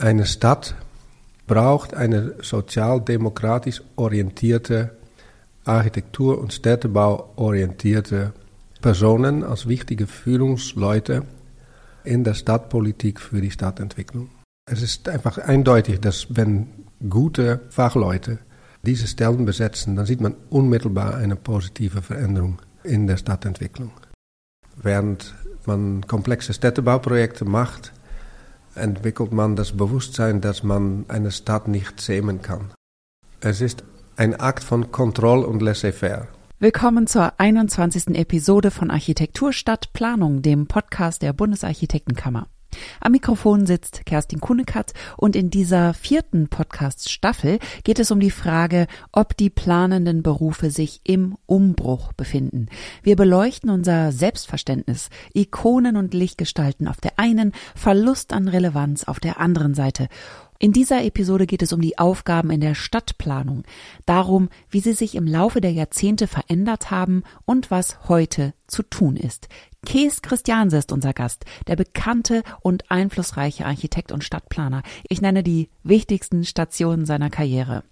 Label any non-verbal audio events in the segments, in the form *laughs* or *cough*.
Eine Stadt braucht eine sozialdemokratisch orientierte, Architektur- und Städtebau orientierte Personen als wichtige Führungsleute in der Stadtpolitik für die Stadtentwicklung. Es ist einfach eindeutig, dass wenn gute Fachleute diese Stellen besetzen, dann sieht man unmittelbar eine positive Veränderung in der Stadtentwicklung. Während man komplexe Städtebauprojekte macht, entwickelt man das Bewusstsein, dass man eine Stadt nicht zähmen kann. Es ist ein Akt von Kontrolle und Laissez-faire. Willkommen zur 21. Episode von Architektur statt Planung, dem Podcast der Bundesarchitektenkammer. Am Mikrofon sitzt Kerstin Kunekat und in dieser vierten Podcast-Staffel geht es um die Frage, ob die planenden Berufe sich im Umbruch befinden. Wir beleuchten unser Selbstverständnis, Ikonen und Lichtgestalten auf der einen, Verlust an Relevanz auf der anderen Seite in dieser Episode geht es um die Aufgaben in der Stadtplanung, darum, wie sie sich im Laufe der Jahrzehnte verändert haben und was heute zu tun ist. Kees Christianse ist unser Gast, der bekannte und einflussreiche Architekt und Stadtplaner. Ich nenne die wichtigsten Stationen seiner Karriere.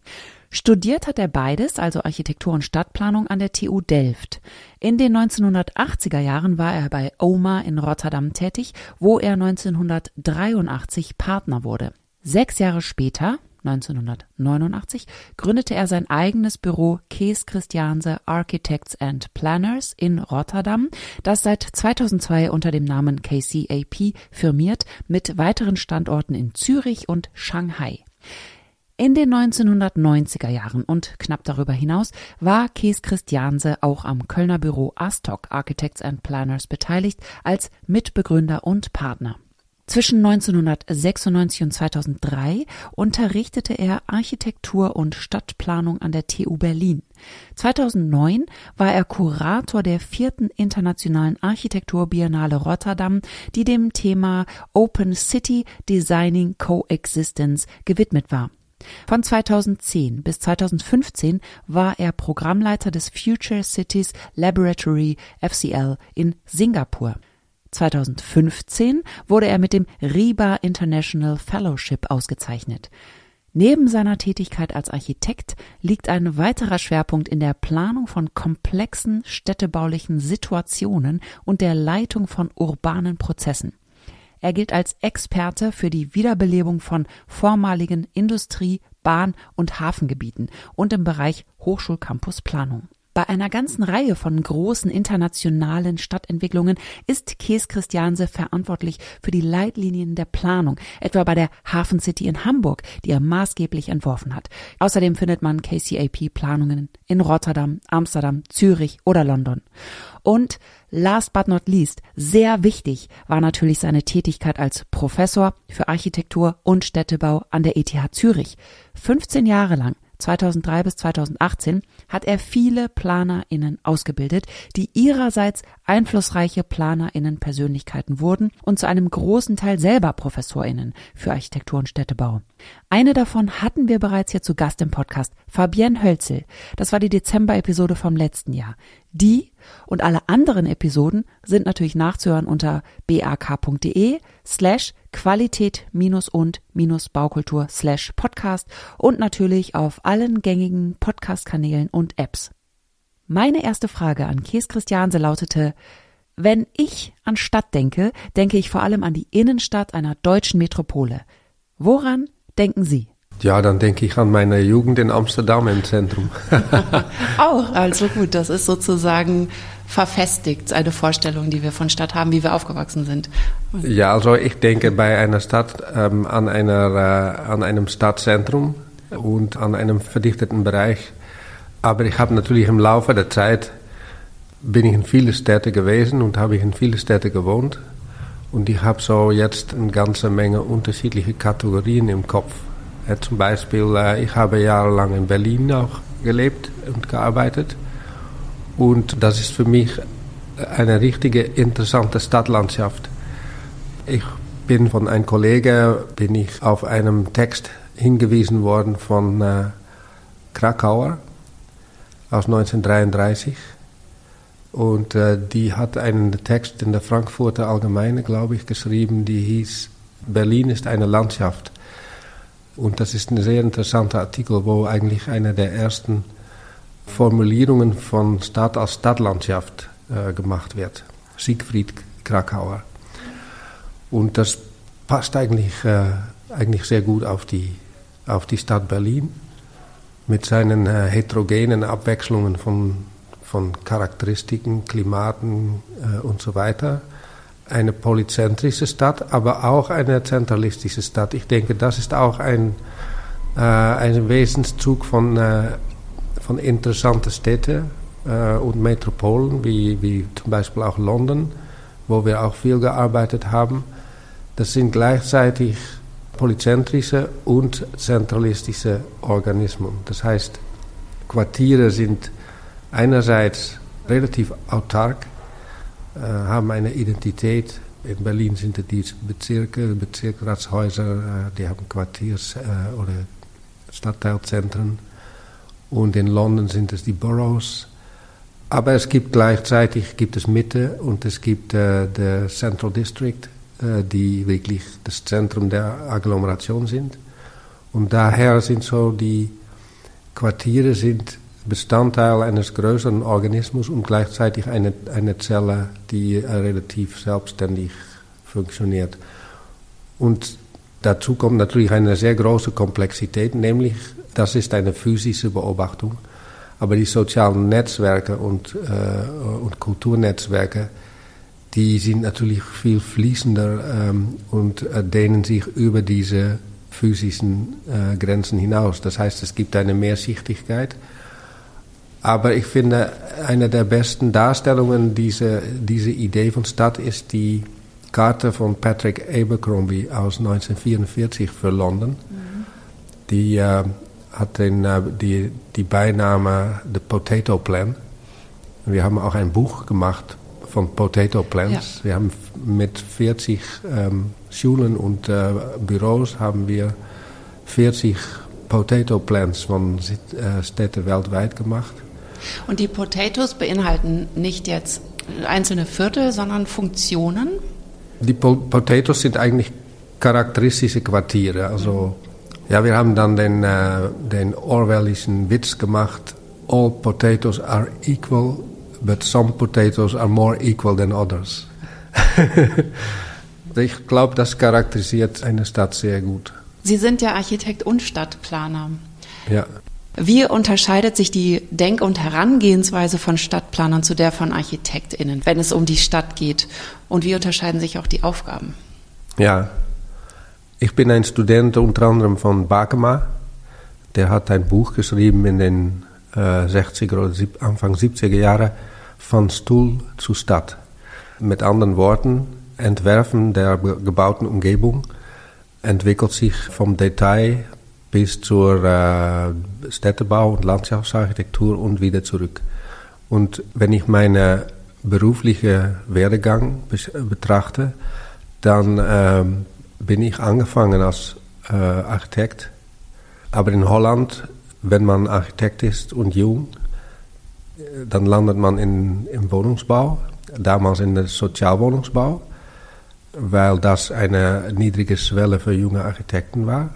Studiert hat er beides, also Architektur und Stadtplanung an der TU Delft. In den 1980er Jahren war er bei OMA in Rotterdam tätig, wo er 1983 Partner wurde. Sechs Jahre später, 1989, gründete er sein eigenes Büro Kees Christianse Architects and Planners in Rotterdam, das seit 2002 unter dem Namen KCAP firmiert, mit weiteren Standorten in Zürich und Shanghai. In den 1990er Jahren und knapp darüber hinaus war Kees Christianse auch am Kölner Büro Astok Architects and Planners beteiligt als Mitbegründer und Partner. Zwischen 1996 und 2003 unterrichtete er Architektur und Stadtplanung an der TU Berlin. 2009 war er Kurator der vierten internationalen Architekturbiennale Rotterdam, die dem Thema Open City Designing Coexistence gewidmet war. Von 2010 bis 2015 war er Programmleiter des Future Cities Laboratory FCL in Singapur. 2015 wurde er mit dem RIBA International Fellowship ausgezeichnet. Neben seiner Tätigkeit als Architekt liegt ein weiterer Schwerpunkt in der Planung von komplexen städtebaulichen Situationen und der Leitung von urbanen Prozessen. Er gilt als Experte für die Wiederbelebung von vormaligen Industrie-, Bahn- und Hafengebieten und im Bereich Hochschulcampusplanung. Bei einer ganzen Reihe von großen internationalen Stadtentwicklungen ist Kees Christianse verantwortlich für die Leitlinien der Planung, etwa bei der Hafen City in Hamburg, die er maßgeblich entworfen hat. Außerdem findet man KCAP-Planungen in Rotterdam, Amsterdam, Zürich oder London. Und last but not least, sehr wichtig war natürlich seine Tätigkeit als Professor für Architektur und Städtebau an der ETH Zürich. 15 Jahre lang 2003 bis 2018 hat er viele PlanerInnen ausgebildet, die ihrerseits einflussreiche PlanerInnen-Persönlichkeiten wurden und zu einem großen Teil selber ProfessorInnen für Architektur und Städtebau. Eine davon hatten wir bereits hier zu Gast im Podcast, Fabienne Hölzel. Das war die Dezember-Episode vom letzten Jahr. Die und alle anderen Episoden sind natürlich nachzuhören unter bak.de slash Qualität und Baukultur slash Podcast und natürlich auf allen gängigen Podcast-Kanälen und Apps. Meine erste Frage an Kees Christianse lautete, wenn ich an Stadt denke, denke ich vor allem an die Innenstadt einer deutschen Metropole. Woran denken Sie? Ja, dann denke ich an meine Jugend in Amsterdam im Zentrum. Auch, *laughs* *laughs* also gut, das ist sozusagen verfestigt, eine Vorstellung, die wir von Stadt haben, wie wir aufgewachsen sind. Ja, also ich denke bei einer Stadt ähm, an, einer, äh, an einem Stadtzentrum und an einem verdichteten Bereich. Aber ich habe natürlich im Laufe der Zeit bin ich in viele Städte gewesen und habe ich in viele Städte gewohnt. Und ich habe so jetzt eine ganze Menge unterschiedliche Kategorien im Kopf. Äh, zum Beispiel, äh, ich habe jahrelang in Berlin auch gelebt und gearbeitet. Und das ist für mich eine richtige interessante Stadtlandschaft. Ich bin von einem Kollegen bin ich auf einen Text hingewiesen worden von äh, Krakauer aus 1933. Und äh, die hat einen Text in der Frankfurter Allgemeine, glaube ich, geschrieben, die hieß Berlin ist eine Landschaft. Und das ist ein sehr interessanter Artikel, wo eigentlich eine der ersten Formulierungen von Stadt als Stadtlandschaft äh, gemacht wird. Siegfried Krakauer. Und das passt eigentlich, äh, eigentlich sehr gut auf die, auf die Stadt Berlin mit seinen äh, heterogenen Abwechslungen von, von Charakteristiken, Klimaten äh, und so weiter. Eine polyzentrische Stadt, aber auch eine zentralistische Stadt. Ich denke, das ist auch ein, äh, ein Wesenszug von, äh, von interessanten Städten äh, und Metropolen, wie, wie zum Beispiel auch London, wo wir auch viel gearbeitet haben. Das sind gleichzeitig polyzentrische und zentralistische Organismen. Das heißt, Quartiere sind einerseits relativ autark, haben eine Identität. In Berlin sind es die Bezirke, Bezirksratshäuser, äh, die haben Quartiers- äh, oder Stadtteilzentren. Und in London sind es die Boroughs. Aber es gibt gleichzeitig gibt es Mitte und es gibt äh, der Central District, äh, die wirklich das Zentrum der Agglomeration sind. Und daher sind so die Quartiere sind Bestandteil eines größeren Organismus und gleichzeitig eine, eine Zelle, die äh, relativ selbstständig funktioniert. Und dazu kommt natürlich eine sehr große Komplexität, nämlich das ist eine physische Beobachtung. Aber die sozialen Netzwerke und, äh, und Kulturnetzwerke, die sind natürlich viel fließender ähm, und äh, dehnen sich über diese physischen äh, Grenzen hinaus. Das heißt, es gibt eine Mehrsichtigkeit. Aber ich finde, eine der besten Darstellungen dieser diese Idee von Stadt ist die Karte von Patrick Abercrombie aus 1944 für London. Mhm. Die äh, hat den, äh, die, die Beiname The Potato Plan. Wir haben auch ein Buch gemacht von Potato Plants. Ja. Wir haben mit 40 ähm, Schulen und äh, Büros haben wir 40 Potato Plants von äh, Städten weltweit gemacht. Und die Potatoes beinhalten nicht jetzt einzelne Viertel, sondern Funktionen? Die po Potatoes sind eigentlich charakteristische Quartiere. Also, ja, wir haben dann den, äh, den Orwellischen Witz gemacht. All potatoes are equal but some potatoes are more equal than others. *laughs* ich glaube, das charakterisiert eine Stadt sehr gut. Sie sind ja Architekt und Stadtplaner. Ja. Wie unterscheidet sich die Denk- und Herangehensweise von Stadtplanern zu der von ArchitektInnen, wenn es um die Stadt geht? Und wie unterscheiden sich auch die Aufgaben? Ja, ich bin ein Student unter anderem von Bakema. Der hat ein Buch geschrieben in den 60er äh, oder Anfang 70er Jahre von Stuhl zu Stadt. Mit anderen Worten, Entwerfen der gebauten Umgebung entwickelt sich vom Detail bis zur äh, Städtebau und Landschaftsarchitektur und wieder zurück. Und wenn ich meinen beruflichen Werdegang betrachte, dann äh, bin ich angefangen als äh, Architekt. Aber in Holland wenn man Architekt ist und jung, dann landet man in, im Wohnungsbau, damals in der Sozialwohnungsbau, weil das eine niedrige Schwelle für junge Architekten war,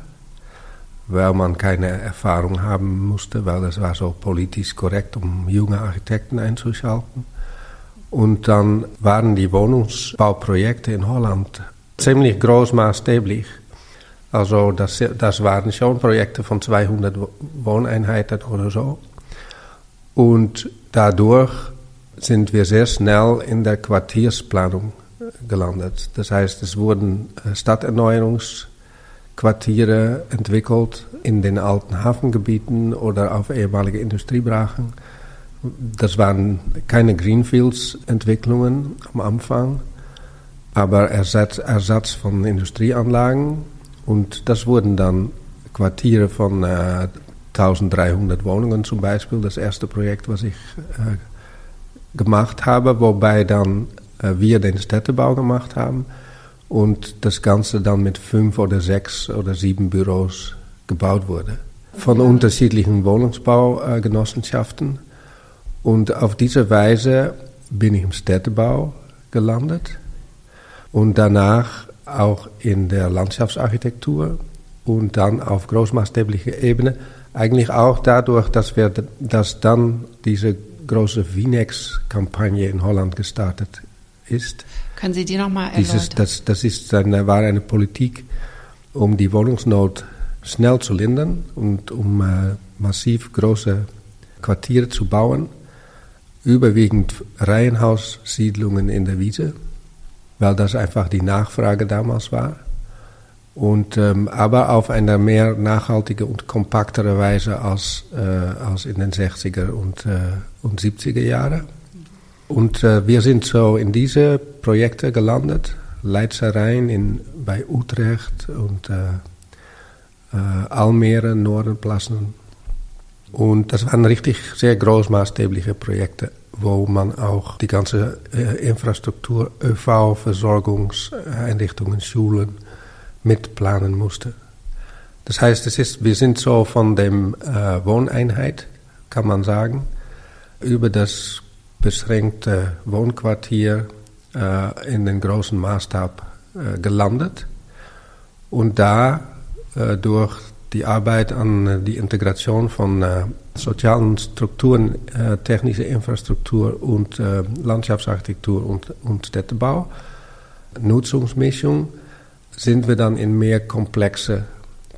weil man keine Erfahrung haben musste, weil es war so politisch korrekt, um junge Architekten einzuschalten. Und dann waren die Wohnungsbauprojekte in Holland ziemlich großmaßstäblich. Also das, das waren schon Projekte von 200 Wohneinheiten oder so. Und dadurch sind wir sehr schnell in der Quartiersplanung gelandet. Das heißt, es wurden äh, Stadterneuerungsquartiere entwickelt in den alten Hafengebieten oder auf ehemalige Industriebrachen. Das waren keine Greenfields-Entwicklungen am Anfang, aber Ersatz, Ersatz von Industrieanlagen und das wurden dann Quartiere von äh, 1300 Wohnungen zum Beispiel, das erste Projekt, was ich äh, gemacht habe, wobei dann äh, wir den Städtebau gemacht haben und das Ganze dann mit fünf oder sechs oder sieben Büros gebaut wurde. Von unterschiedlichen Wohnungsbaugenossenschaften. Und auf diese Weise bin ich im Städtebau gelandet. Und danach auch in der Landschaftsarchitektur und dann auf großmaßstäblicher Ebene. Eigentlich auch dadurch, dass wir dass dann diese große Vinex-Kampagne in Holland gestartet ist. Können Sie die nochmal erläutern? Dieses, das, das ist eine, war eine Politik, um die Wohnungsnot schnell zu lindern und um äh, massiv große Quartiere zu bauen. Überwiegend Reihenhaussiedlungen in der Wiese, weil das einfach die Nachfrage damals war. Und, ähm, aber auf eine mehr nachhaltige und kompaktere Weise als, äh, als in den 60er und, äh, und 70er Jahren. Und äh, wir sind so in diese Projekte gelandet. Leidserein in, bei Utrecht und äh, äh, Almere, Nordenplassen. Und das waren richtig sehr großmaßstäbliche Projekte, wo man auch die ganze äh, Infrastruktur, ÖV, Versorgungseinrichtungen, Schulen mitplanen musste. Das heißt, es ist, wir sind so von dem äh, Wohneinheit, kann man sagen, über das beschränkte Wohnquartier äh, in den großen Maßstab äh, gelandet. Und da äh, durch die Arbeit an äh, die Integration von äh, sozialen Strukturen, technische Infrastruktur und Landschaftsarchitektur und, und Städtebau, Nutzungsmischung, sind wir dann in mehr komplexe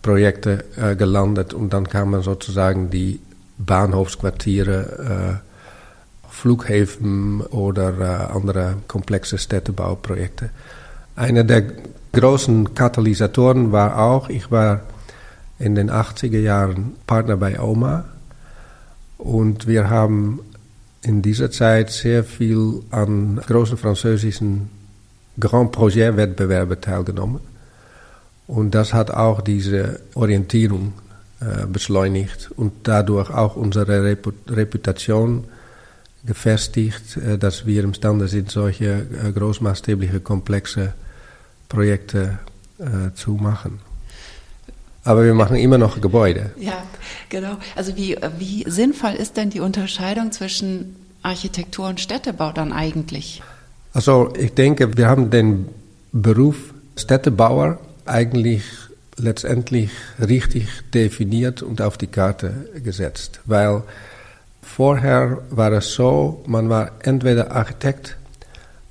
Projekte gelandet und dann kamen sozusagen die Bahnhofsquartiere, Flughäfen oder andere komplexe Städtebauprojekte. Einer der großen Katalysatoren war auch, ich war in den 80er Jahren Partner bei OMA und wir haben in dieser Zeit sehr viel an großen französischen Grand Projet Wettbewerben teilgenommen. Und das hat auch diese Orientierung äh, beschleunigt und dadurch auch unsere Repu Reputation gefestigt, äh, dass wir imstande sind, solche äh, großmaßstäbliche, komplexe Projekte zu machen. Aber wir machen immer noch Gebäude. Ja, genau. Also wie, wie sinnvoll ist denn die Unterscheidung zwischen Architektur und Städtebau dann eigentlich? Also ich denke, wir haben den Beruf Städtebauer eigentlich letztendlich richtig definiert und auf die Karte gesetzt, weil vorher war es so, man war entweder Architekt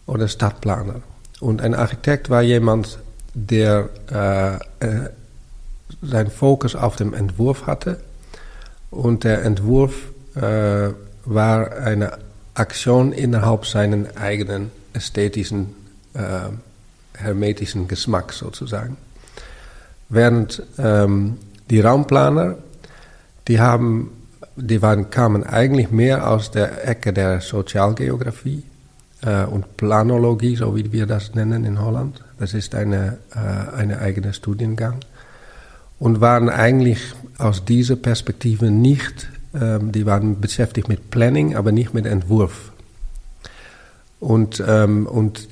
oder Stadtplaner. Und ein Architekt war jemand, der äh, äh, seinen Fokus auf dem Entwurf hatte. Und der Entwurf äh, war eine Aktion innerhalb seinen eigenen ästhetischen, äh, hermetischen Geschmack sozusagen. Während ähm, die Raumplaner, die haben, die waren, kamen eigentlich mehr aus der Ecke der Sozialgeografie äh, und Planologie, so wie wir das nennen in Holland. Das ist eine, äh, eine eigene Studiengang. Und waren eigentlich aus dieser Perspektive nicht, ähm, die waren beschäftigt mit Planning, aber nicht mit Entwurf. Und, ähm, und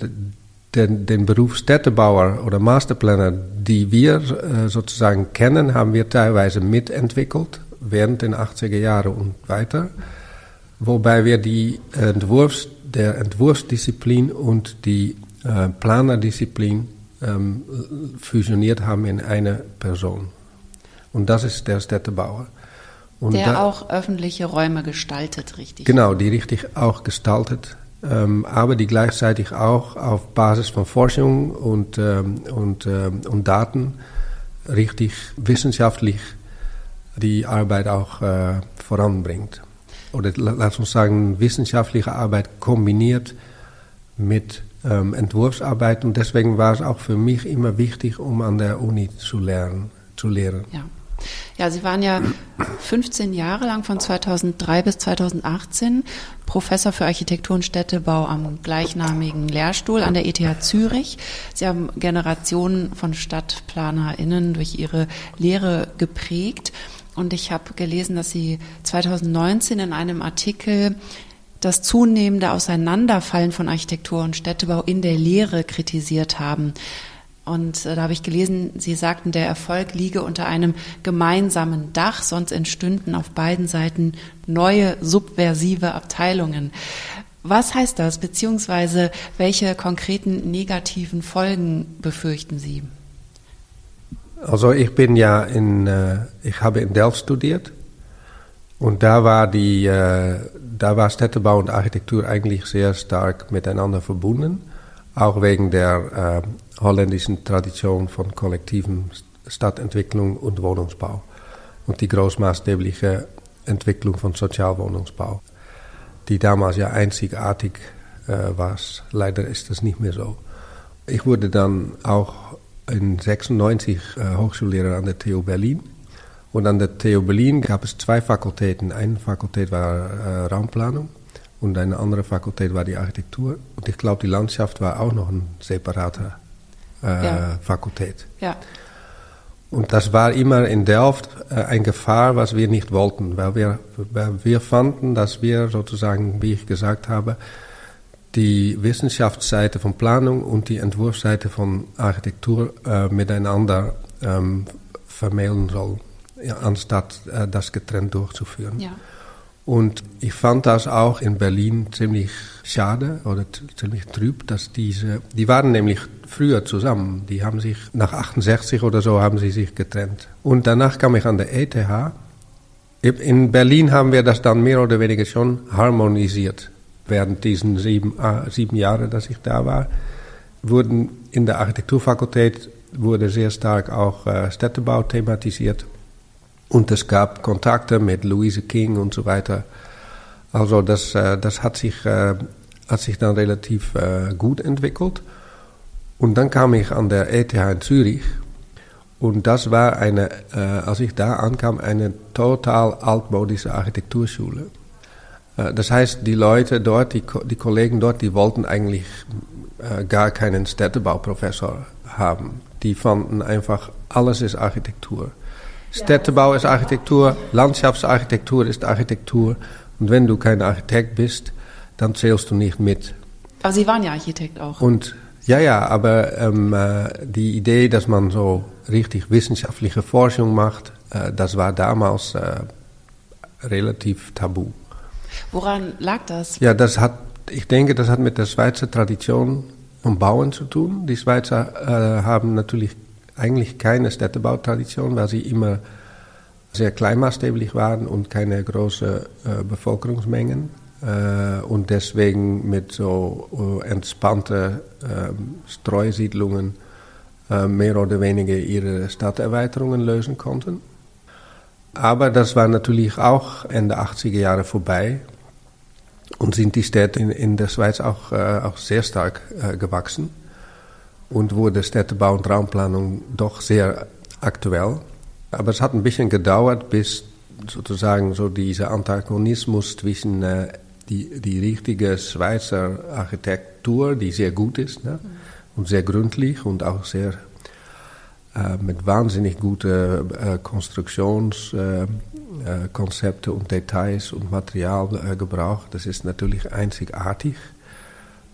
den, den Beruf Städtebauer oder Masterplanner, die wir äh, sozusagen kennen, haben wir teilweise mitentwickelt während den 80er Jahren und weiter. Wobei wir die Entwurfs der Entwurfsdisziplin und die äh, Planerdisziplin ähm, fusioniert haben in eine Person. Und das ist der Städtebauer. Und der da, auch öffentliche Räume gestaltet, richtig? Genau, die richtig auch gestaltet, ähm, aber die gleichzeitig auch auf Basis von Forschung und, ähm, und, ähm, und Daten richtig wissenschaftlich die Arbeit auch äh, voranbringt oder lass uns sagen, wissenschaftliche Arbeit kombiniert mit ähm, Entwurfsarbeit. Und deswegen war es auch für mich immer wichtig, um an der Uni zu lernen. Zu lehren. Ja. Ja, Sie waren ja 15 Jahre lang von 2003 bis 2018 Professor für Architektur und Städtebau am gleichnamigen Lehrstuhl an der ETH Zürich. Sie haben Generationen von StadtplanerInnen durch Ihre Lehre geprägt. Und ich habe gelesen, dass Sie 2019 in einem Artikel das zunehmende Auseinanderfallen von Architektur und Städtebau in der Lehre kritisiert haben. Und äh, da habe ich gelesen, Sie sagten, der Erfolg liege unter einem gemeinsamen Dach, sonst entstünden auf beiden Seiten neue subversive Abteilungen. Was heißt das, beziehungsweise welche konkreten negativen Folgen befürchten Sie? Also ich bin ja in, äh, ich habe in Delft studiert und da war die, äh, da war Städtebau und Architektur eigentlich sehr stark miteinander verbunden, auch wegen der äh, holländischen Tradition von kollektiven Stadtentwicklung und Wohnungsbau und die großmaßstäbliche Entwicklung von Sozialwohnungsbau, die damals ja einzigartig äh, war. Leider ist das nicht mehr so. Ich wurde dann auch in 96 äh, Hochschullehrer an der TU Berlin. Und an der TU Berlin gab es zwei Fakultäten. Eine Fakultät war äh, Raumplanung und eine andere Fakultät war die Architektur. Und ich glaube, die Landschaft war auch noch eine separate äh, ja. Fakultät. Ja. Und das war immer in Delft äh, eine Gefahr, was wir nicht wollten, weil wir, weil wir fanden, dass wir sozusagen, wie ich gesagt habe, die Wissenschaftsseite von Planung und die Entwurfsseite von Architektur äh, miteinander ähm, vermählen sollen, ja, anstatt äh, das getrennt durchzuführen. Ja. Und ich fand das auch in Berlin ziemlich schade oder ziemlich trüb, dass diese, die waren nämlich früher zusammen, die haben sich nach 68 oder so haben sie sich getrennt. Und danach kam ich an der ETH. In Berlin haben wir das dann mehr oder weniger schon harmonisiert während diesen sieben, äh, sieben Jahren, dass ich da war, wurden in der Architekturfakultät wurde sehr stark auch äh, Städtebau thematisiert. Und es gab Kontakte mit Louise King und so weiter. Also das, äh, das hat, sich, hat sich dann relativ gut entwickelt. Und dann kam ich an der ETH in Zürich. Und das war eine, als ich da ankam, eine total altmodische Architekturschule. Äh, das heißt, die Leute dort, die, die Kollegen dort, die wollten eigentlich äh, gar keinen Städtebauprofessor haben. Die fanden einfach, alles ist Architektur. Städtebau ist Architektur, Landschaftsarchitektur ist Architektur. Und wenn du kein Architekt bist, dann zählst du nicht mit. Aber Sie waren ja Architekt auch. Und ja, ja, aber ähm, äh, die Idee, dass man so richtig wissenschaftliche Forschung macht, äh, das war damals äh, relativ tabu. Woran lag das? Ja, das hat, ich denke, das hat mit der Schweizer Tradition vom Bauen zu tun. Die Schweizer äh, haben natürlich eigentlich keine Städtebautradition, weil sie immer sehr kleinmaßstäblich waren und keine großen äh, Bevölkerungsmengen. Äh, und deswegen mit so äh, entspannten ähm, Streusiedlungen äh, mehr oder weniger ihre Stadterweiterungen lösen konnten. Aber das war natürlich auch Ende 80er Jahre vorbei und sind die Städte in, in der Schweiz auch, äh, auch sehr stark äh, gewachsen und wurde Städtebau und Raumplanung doch sehr aktuell. Aber es hat ein bisschen gedauert, bis sozusagen so dieser Antagonismus zwischen äh, die, die richtige Schweizer Architektur, die sehr gut ist ne? und sehr gründlich und auch sehr äh, mit wahnsinnig guten äh, Konstruktionskonzepten und Details und Materialgebrauch. Das ist natürlich einzigartig.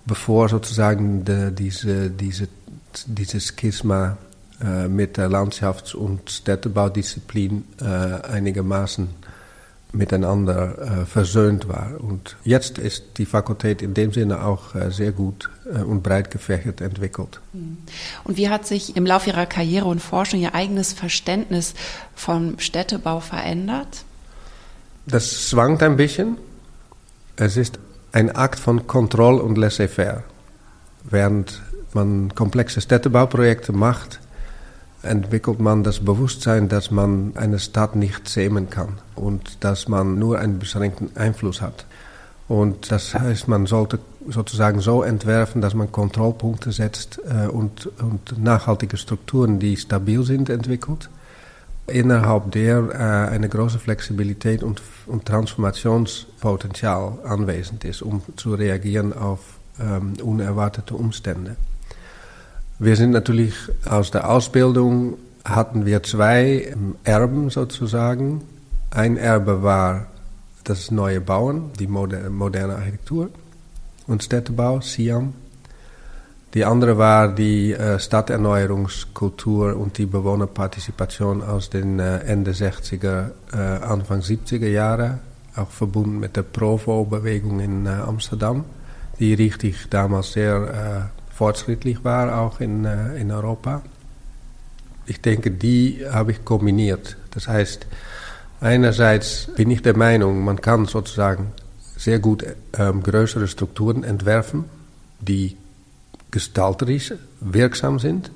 Bevor sozusagen de, diese, diese, dieses Schisma mit der Landschafts- und Städtebaudisziplin einigermaßen miteinander äh, versöhnt war. Und jetzt ist die Fakultät in dem Sinne auch äh, sehr gut äh, und breit gefächert entwickelt. Mhm. Und wie hat sich im Laufe Ihrer Karriere und Forschung Ihr eigenes Verständnis vom Städtebau verändert? Das schwankt ein bisschen. Es ist ein Akt von Kontrolle und Laissez-faire. Während man komplexe Städtebauprojekte macht, entwickelt man das Bewusstsein, dass man eine Stadt nicht zähmen kann und dass man nur einen beschränkten Einfluss hat. Und das heißt, man sollte sozusagen so entwerfen, dass man Kontrollpunkte setzt äh, und, und, nachhaltige Strukturen, die stabil sind, entwickelt, innerhalb der äh, eine große Flexibilität und, und, Transformationspotenzial anwesend ist, um zu reagieren auf ähm, unerwartete Umstände. Wir sind natürlich aus der Ausbildung hatten wir zwei Erben sozusagen. Ein Erbe war das neue Bauen, die moderne Architektur und Städtebau, Siam. Die andere war die äh, Stadterneuerungskultur und die Bewohnerpartizipation aus den äh, Ende 60er, äh, Anfang 70er Jahre, auch verbunden mit der Provo-Bewegung in Amsterdam, die richtig damals sehr fortschrittlich war, auch in, äh, in Europa. ich denke, die habe ich kombiniert. Das heißt, einerseits bin ich der Meinung, man kann sozusagen sehr gut ähm, größere Strukturen entwerfen, die gestalterisch wirksam sind.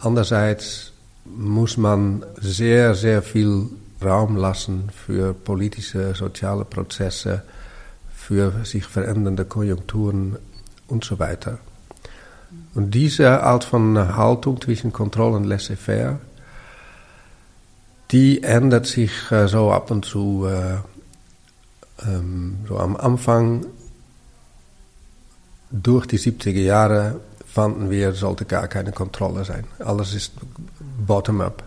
Andererseits muss man sehr, sehr viel Raum lassen für politische, soziale Prozesse, für sich verändernde Konjunkturen und so weiter. Und diese Art von Haltung zwischen Kontrolle und Laissez-faire, die ändert sich äh, so ab und zu. Äh, ähm, so am Anfang, durch die 70er Jahre, fanden wir, sollte gar keine Kontrolle sein. Alles ist bottom-up.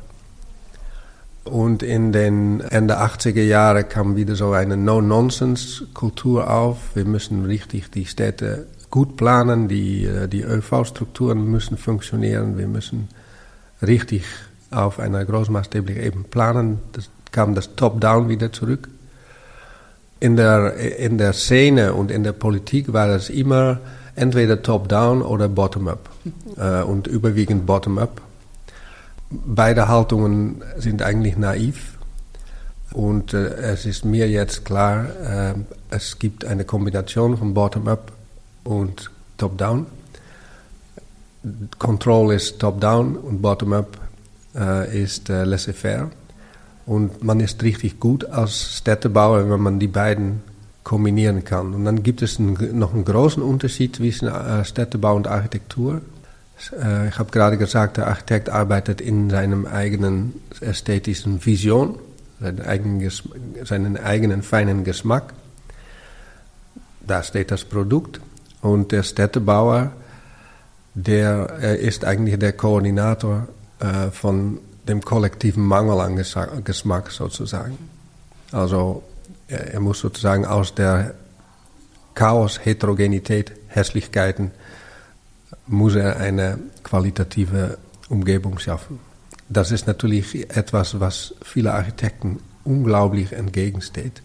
Und in den Ende 80er Jahre kam wieder so eine No-Nonsense-Kultur auf. Wir müssen richtig die Städte gut planen, die, äh, die ÖV-Strukturen müssen funktionieren, wir müssen richtig auf einer großmaßstäblichen Ebene planen. Das kam das Top-Down wieder zurück. In der, in der Szene und in der Politik war es immer entweder Top-Down oder Bottom-up. Äh, und überwiegend Bottom-up. Beide Haltungen sind eigentlich naiv. Und äh, es ist mir jetzt klar, äh, es gibt eine Kombination von Bottom-up und Top-down. Control ist Top-down und Bottom-up äh, ist äh, Laissez-faire. Und man ist richtig gut als Städtebauer, wenn man die beiden kombinieren kann. Und dann gibt es einen, noch einen großen Unterschied zwischen äh, Städtebau und Architektur. Äh, ich habe gerade gesagt, der Architekt arbeitet in seinem eigenen ästhetischen Vision, seinen eigenen, seinen eigenen feinen Geschmack. Da steht das Produkt. Und der Städtebauer, der ist eigentlich der Koordinator äh, von dem kollektiven Mangel an Geschmack sozusagen. Also er, er muss sozusagen aus der Chaos, Heterogenität, Hässlichkeiten, muss er eine qualitative Umgebung schaffen. Das ist natürlich etwas, was viele Architekten unglaublich entgegensteht.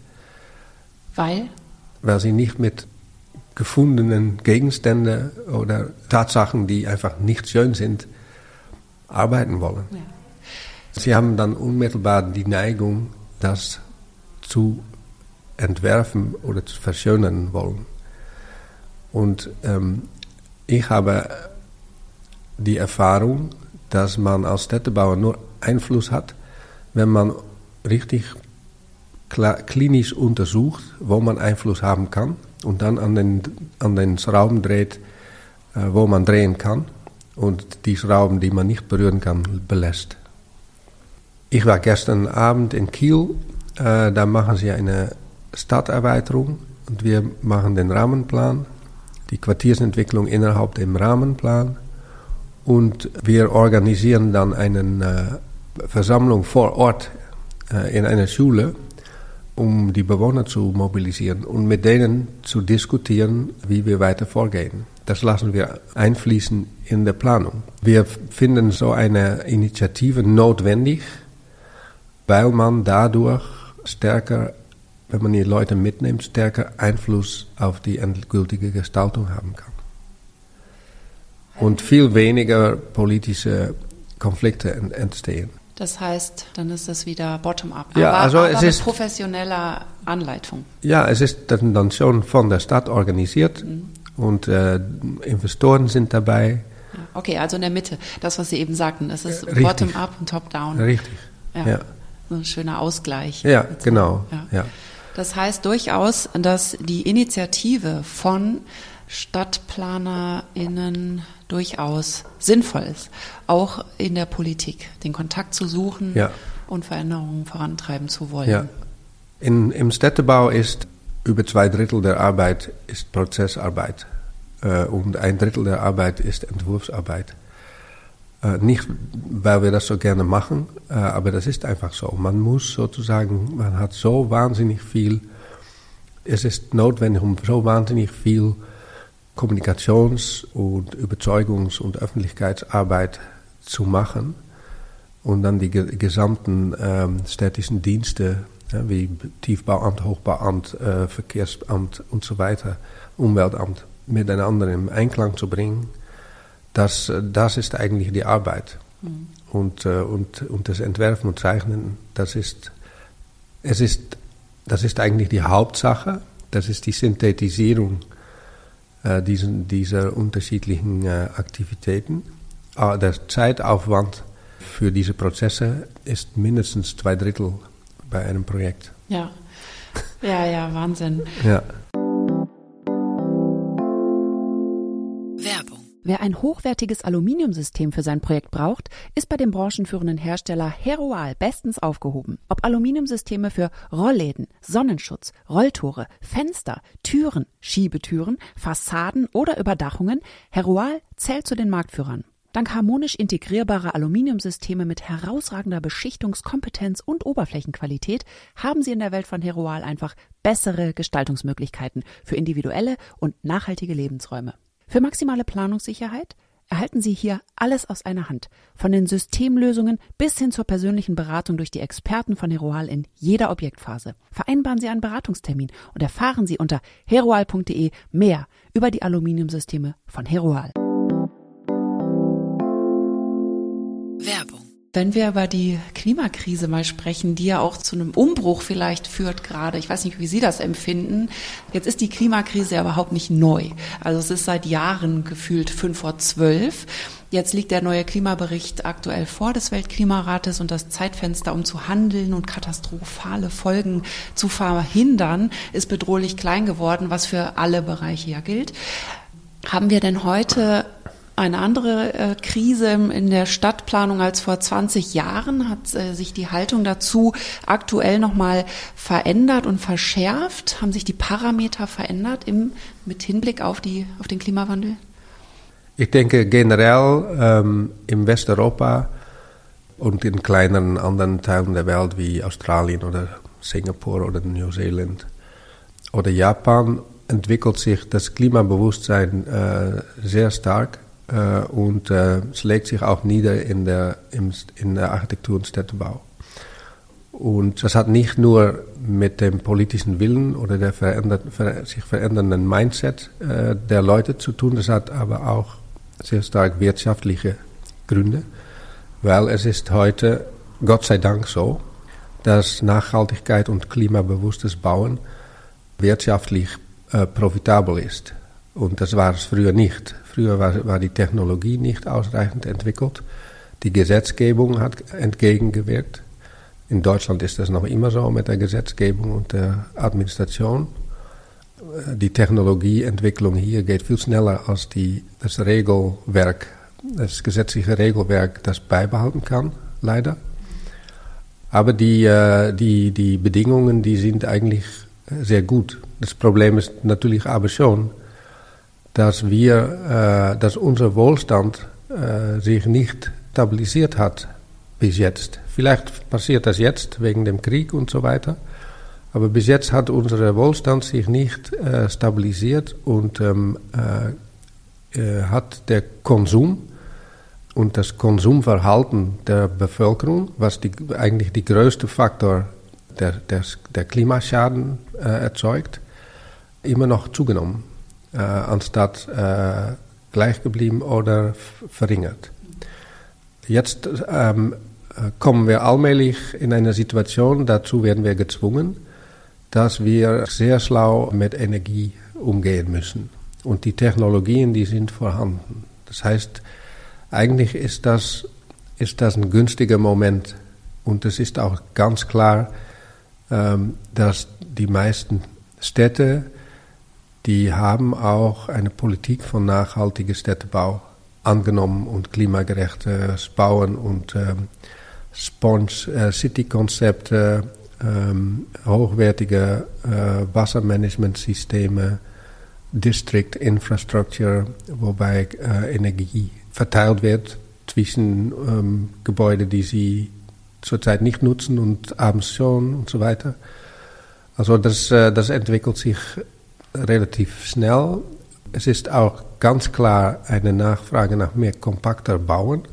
Weil? Weil sie nicht mit gefundenen Gegenstände oder Tatsachen, die einfach nicht schön sind, arbeiten wollen. Ja. Sie haben dann unmittelbar die Neigung, das zu entwerfen oder zu verschönern wollen. Und ähm, ich habe die Erfahrung, dass man als Städtebauer nur Einfluss hat, wenn man richtig klinisch untersucht, wo man Einfluss haben kann und dann an den, an den Schrauben dreht, äh, wo man drehen kann und die Schrauben, die man nicht berühren kann, belässt. Ich war gestern Abend in Kiel, äh, da machen sie eine Stadterweiterung und wir machen den Rahmenplan, die Quartiersentwicklung innerhalb dem Rahmenplan und wir organisieren dann eine äh, Versammlung vor Ort in einer Schule um die Bewohner zu mobilisieren und mit denen zu diskutieren, wie wir weiter vorgehen. Das lassen wir einfließen in der Planung. Wir finden so eine Initiative notwendig, weil man dadurch stärker, wenn man die Leute mitnimmt, stärker Einfluss auf die endgültige Gestaltung haben kann. Und viel weniger politische Konflikte entstehen. Das heißt, dann ist das wieder bottom-up. Ja, aber, also aber es mit ist professioneller Anleitung. Ja, es ist dann schon von der Stadt organisiert mhm. und äh, Investoren sind dabei. Okay, also in der Mitte, das, was Sie eben sagten, es ist bottom-up und top-down. Richtig. Ja. ja. So ein schöner Ausgleich. Ja, genau. Ja. ja. Das heißt durchaus, dass die Initiative von StadtplanerInnen durchaus sinnvoll ist, auch in der Politik, den Kontakt zu suchen ja. und Veränderungen vorantreiben zu wollen. Ja. In, Im Städtebau ist über zwei Drittel der Arbeit ist Prozessarbeit äh, und ein Drittel der Arbeit ist Entwurfsarbeit. Äh, nicht, weil wir das so gerne machen, äh, aber das ist einfach so. Man muss sozusagen, man hat so wahnsinnig viel, es ist notwendig, um so wahnsinnig viel Kommunikations- und Überzeugungs- und Öffentlichkeitsarbeit zu machen und dann die gesamten ähm, städtischen Dienste ja, wie Tiefbauamt, Hochbauamt, äh, Verkehrsamt und so weiter, Umweltamt miteinander in Einklang zu bringen, das, das ist eigentlich die Arbeit. Mhm. und, äh, und, und das Entwerfen und Zeichnen, das ist, es ist, das ist eigentlich die Hauptsache. Das ist die Synthetisierung äh, diesen, dieser unterschiedlichen äh, Aktivitäten. Aber der Zeitaufwand für diese Prozesse ist mindestens zwei Drittel bei einem Projekt. Ja, ja, ja, Wahnsinn. Ja. Wer ein hochwertiges Aluminiumsystem für sein Projekt braucht, ist bei dem branchenführenden Hersteller Heroal bestens aufgehoben. Ob Aluminiumsysteme für Rollläden, Sonnenschutz, Rolltore, Fenster, Türen, Schiebetüren, Fassaden oder Überdachungen, Heroal zählt zu den Marktführern. Dank harmonisch integrierbarer Aluminiumsysteme mit herausragender Beschichtungskompetenz und Oberflächenqualität haben Sie in der Welt von Heroal einfach bessere Gestaltungsmöglichkeiten für individuelle und nachhaltige Lebensräume. Für maximale Planungssicherheit erhalten Sie hier alles aus einer Hand, von den Systemlösungen bis hin zur persönlichen Beratung durch die Experten von Heroal in jeder Objektphase. Vereinbaren Sie einen Beratungstermin und erfahren Sie unter heroal.de mehr über die Aluminiumsysteme von Heroal. Wenn wir über die Klimakrise mal sprechen, die ja auch zu einem Umbruch vielleicht führt gerade, ich weiß nicht, wie Sie das empfinden. Jetzt ist die Klimakrise ja überhaupt nicht neu. Also es ist seit Jahren gefühlt fünf vor zwölf. Jetzt liegt der neue Klimabericht aktuell vor des Weltklimarates und das Zeitfenster, um zu handeln und katastrophale Folgen zu verhindern, ist bedrohlich klein geworden, was für alle Bereiche ja gilt. Haben wir denn heute eine andere äh, Krise in der Stadtplanung als vor 20 Jahren hat äh, sich die Haltung dazu aktuell nochmal verändert und verschärft. Haben sich die Parameter verändert im, mit Hinblick auf, die, auf den Klimawandel? Ich denke generell ähm, im Westeuropa und in kleineren anderen Teilen der Welt wie Australien oder Singapur oder Neuseeland oder Japan entwickelt sich das Klimabewusstsein äh, sehr stark äh, und äh, schlägt sich auch nieder in der, im, in der Architektur und Städtebau. Und das hat nicht nur mit dem politischen Willen oder der verändert, ver, sich verändernden Mindset äh, der Leute zu tun, das hat aber auch sehr stark wirtschaftliche Gründe, weil es ist heute, Gott sei Dank so, dass Nachhaltigkeit und klimabewusstes Bauen wirtschaftlich äh, profitabel ist. Und das war es früher nicht. Früher war, war die Technologie nicht ausreichend entwickelt. Die Gesetzgebung hat entgegengewirkt. In Deutschland ist das noch immer so mit der Gesetzgebung und der Administration. Die Technologieentwicklung hier geht viel schneller als die, das Regelwerk, das gesetzliche Regelwerk, das beibehalten kann, leider. Aber die, äh, die, die Bedingungen, die sind eigentlich sehr gut. Das Problem ist natürlich aber schon, dass wir, äh, dass unser Wohlstand äh, sich nicht stabilisiert hat bis jetzt. Vielleicht passiert das jetzt wegen dem Krieg und so weiter. Aber bis jetzt hat unser Wohlstand sich nicht äh, stabilisiert und ähm, äh, äh, hat der Konsum und das Konsumverhalten der Bevölkerung, was die, eigentlich die größte Faktor der, der, der Klimaschaden äh, erzeugt, immer noch zugenommen äh, anstatt äh, gleich geblieben oder verringert. Jetzt ähm, kommen wir allmählich in eine Situation, dazu werden wir gezwungen, dass wir sehr schlau mit Energie umgehen müssen. Und die Technologien, die sind vorhanden. Das heißt, eigentlich ist das, ist das ein günstiger Moment. Und es ist auch ganz klar, ähm, dass die meisten Städte die haben auch eine Politik von nachhaltigem Städtebau angenommen und klimagerechtes Bauen und ähm, Sponge äh, ähm, hochwertige äh, Wassermanagementsysteme, District Infrastructure, wobei äh, Energie verteilt wird zwischen ähm, Gebäuden, die sie zurzeit nicht nutzen und abends schon und so weiter. Also das, äh, das entwickelt sich relativ schnell. Es ist auch ganz klar eine Nachfrage nach mehr kompakter Bauen.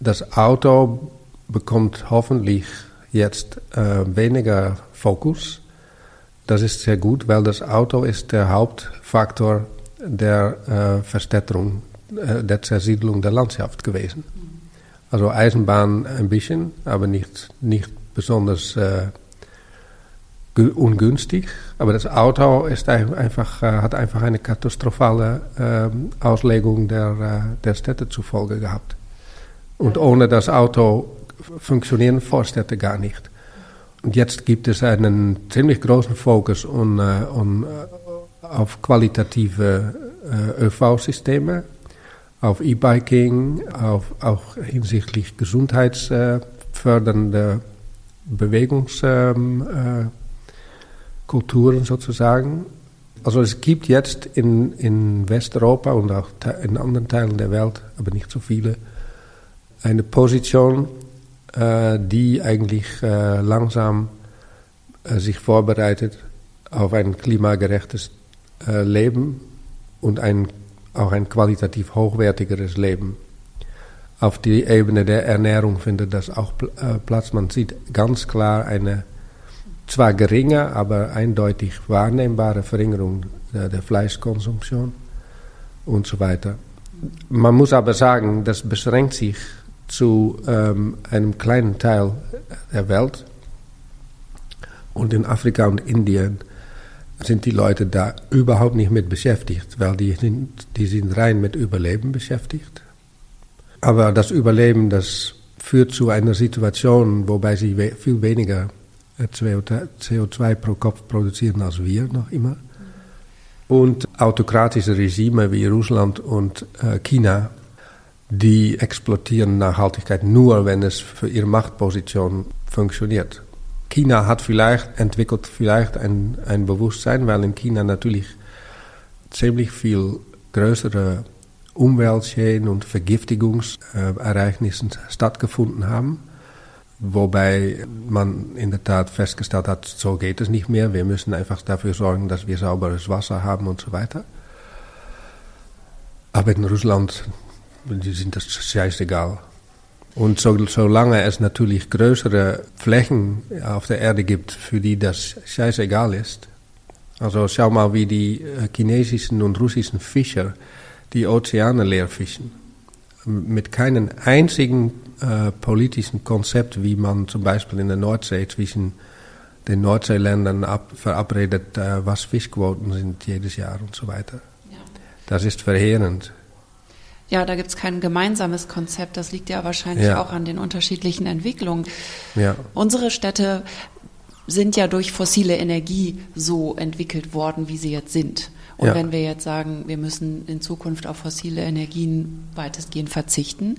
Das Auto bekommt hoffentlich jetzt äh, weniger Fokus. Das ist sehr gut, weil das Auto ist der Hauptfaktor der äh, Verstädterung, äh, der Zersiedlung der Landschaft gewesen. Also Eisenbahn ein bisschen, aber nicht, nicht besonders ungünstig. Aber das Auto ist einfach, äh, hat einfach eine katastrophale äh, Auslegung der, äh, der Städte zufolge gehabt. Und ohne das Auto funktionieren Vorstädte gar nicht. Und jetzt gibt es einen ziemlich großen Fokus on, uh, on, auf qualitative ÖV-Systeme, auf E-Biking, auf, auch hinsichtlich gesundheitsfördernde Bewegungskulturen sozusagen. Also es gibt jetzt in, in Westeuropa und auch in anderen Teilen der Welt, aber nicht so viele, eine Position, äh, die eigentlich äh, langsam äh, sich vorbereitet auf ein klimagerechtes Leben und ein, auch ein qualitativ hochwertigeres Leben. Auf die Ebene der Ernährung findet das auch Platz. Man sieht ganz klar eine zwar geringe, aber eindeutig wahrnehmbare Verringerung der, Fleischkonsumtion und so weiter. Man muss aber sagen, das beschränkt sich zu ähm, einem kleinen Teil der Welt. Und in Afrika und Indien sind die Leute da überhaupt nicht mit beschäftigt, weil die sind, die sind rein mit Überleben beschäftigt. Aber das Überleben, das führt zu einer Situation, wobei sie viel weniger CO2 pro Kopf produzieren als wir noch immer. Und autokratische Regime wie Russland und äh, China die exploitieren Nachhaltigkeit nur, wenn es für ihre Machtposition funktioniert. China hat vielleicht, entwickelt vielleicht ein, ein Bewusstsein, weil in China natürlich ziemlich viel größere Umweltschäden und Vergiftigungsereignisse stattgefunden haben. Wobei man in der Tat festgestellt hat, so geht es nicht mehr. Wir müssen einfach dafür sorgen, dass wir sauberes Wasser haben und so weiter. Aber in Russland die sind das scheißegal. Und so, solange es natürlich größere Flächen auf der Erde gibt, für die das scheißegal ist. Also schau mal, wie die äh, chinesischen und russischen Fischer die Ozeane leer fischen. Mit keinem einzigen äh, politischen Konzept, wie man zum Beispiel in der Nordsee zwischen den Nordseeländern ab, verabredet, äh, was Fischquoten sind jedes Jahr und so weiter. Ja. Das ist verheerend. Ja, da gibt es kein gemeinsames Konzept. Das liegt ja wahrscheinlich ja. auch an den unterschiedlichen Entwicklungen. Ja. Unsere Städte sind ja durch fossile Energie so entwickelt worden, wie sie jetzt sind. Und ja. wenn wir jetzt sagen, wir müssen in Zukunft auf fossile Energien weitestgehend verzichten,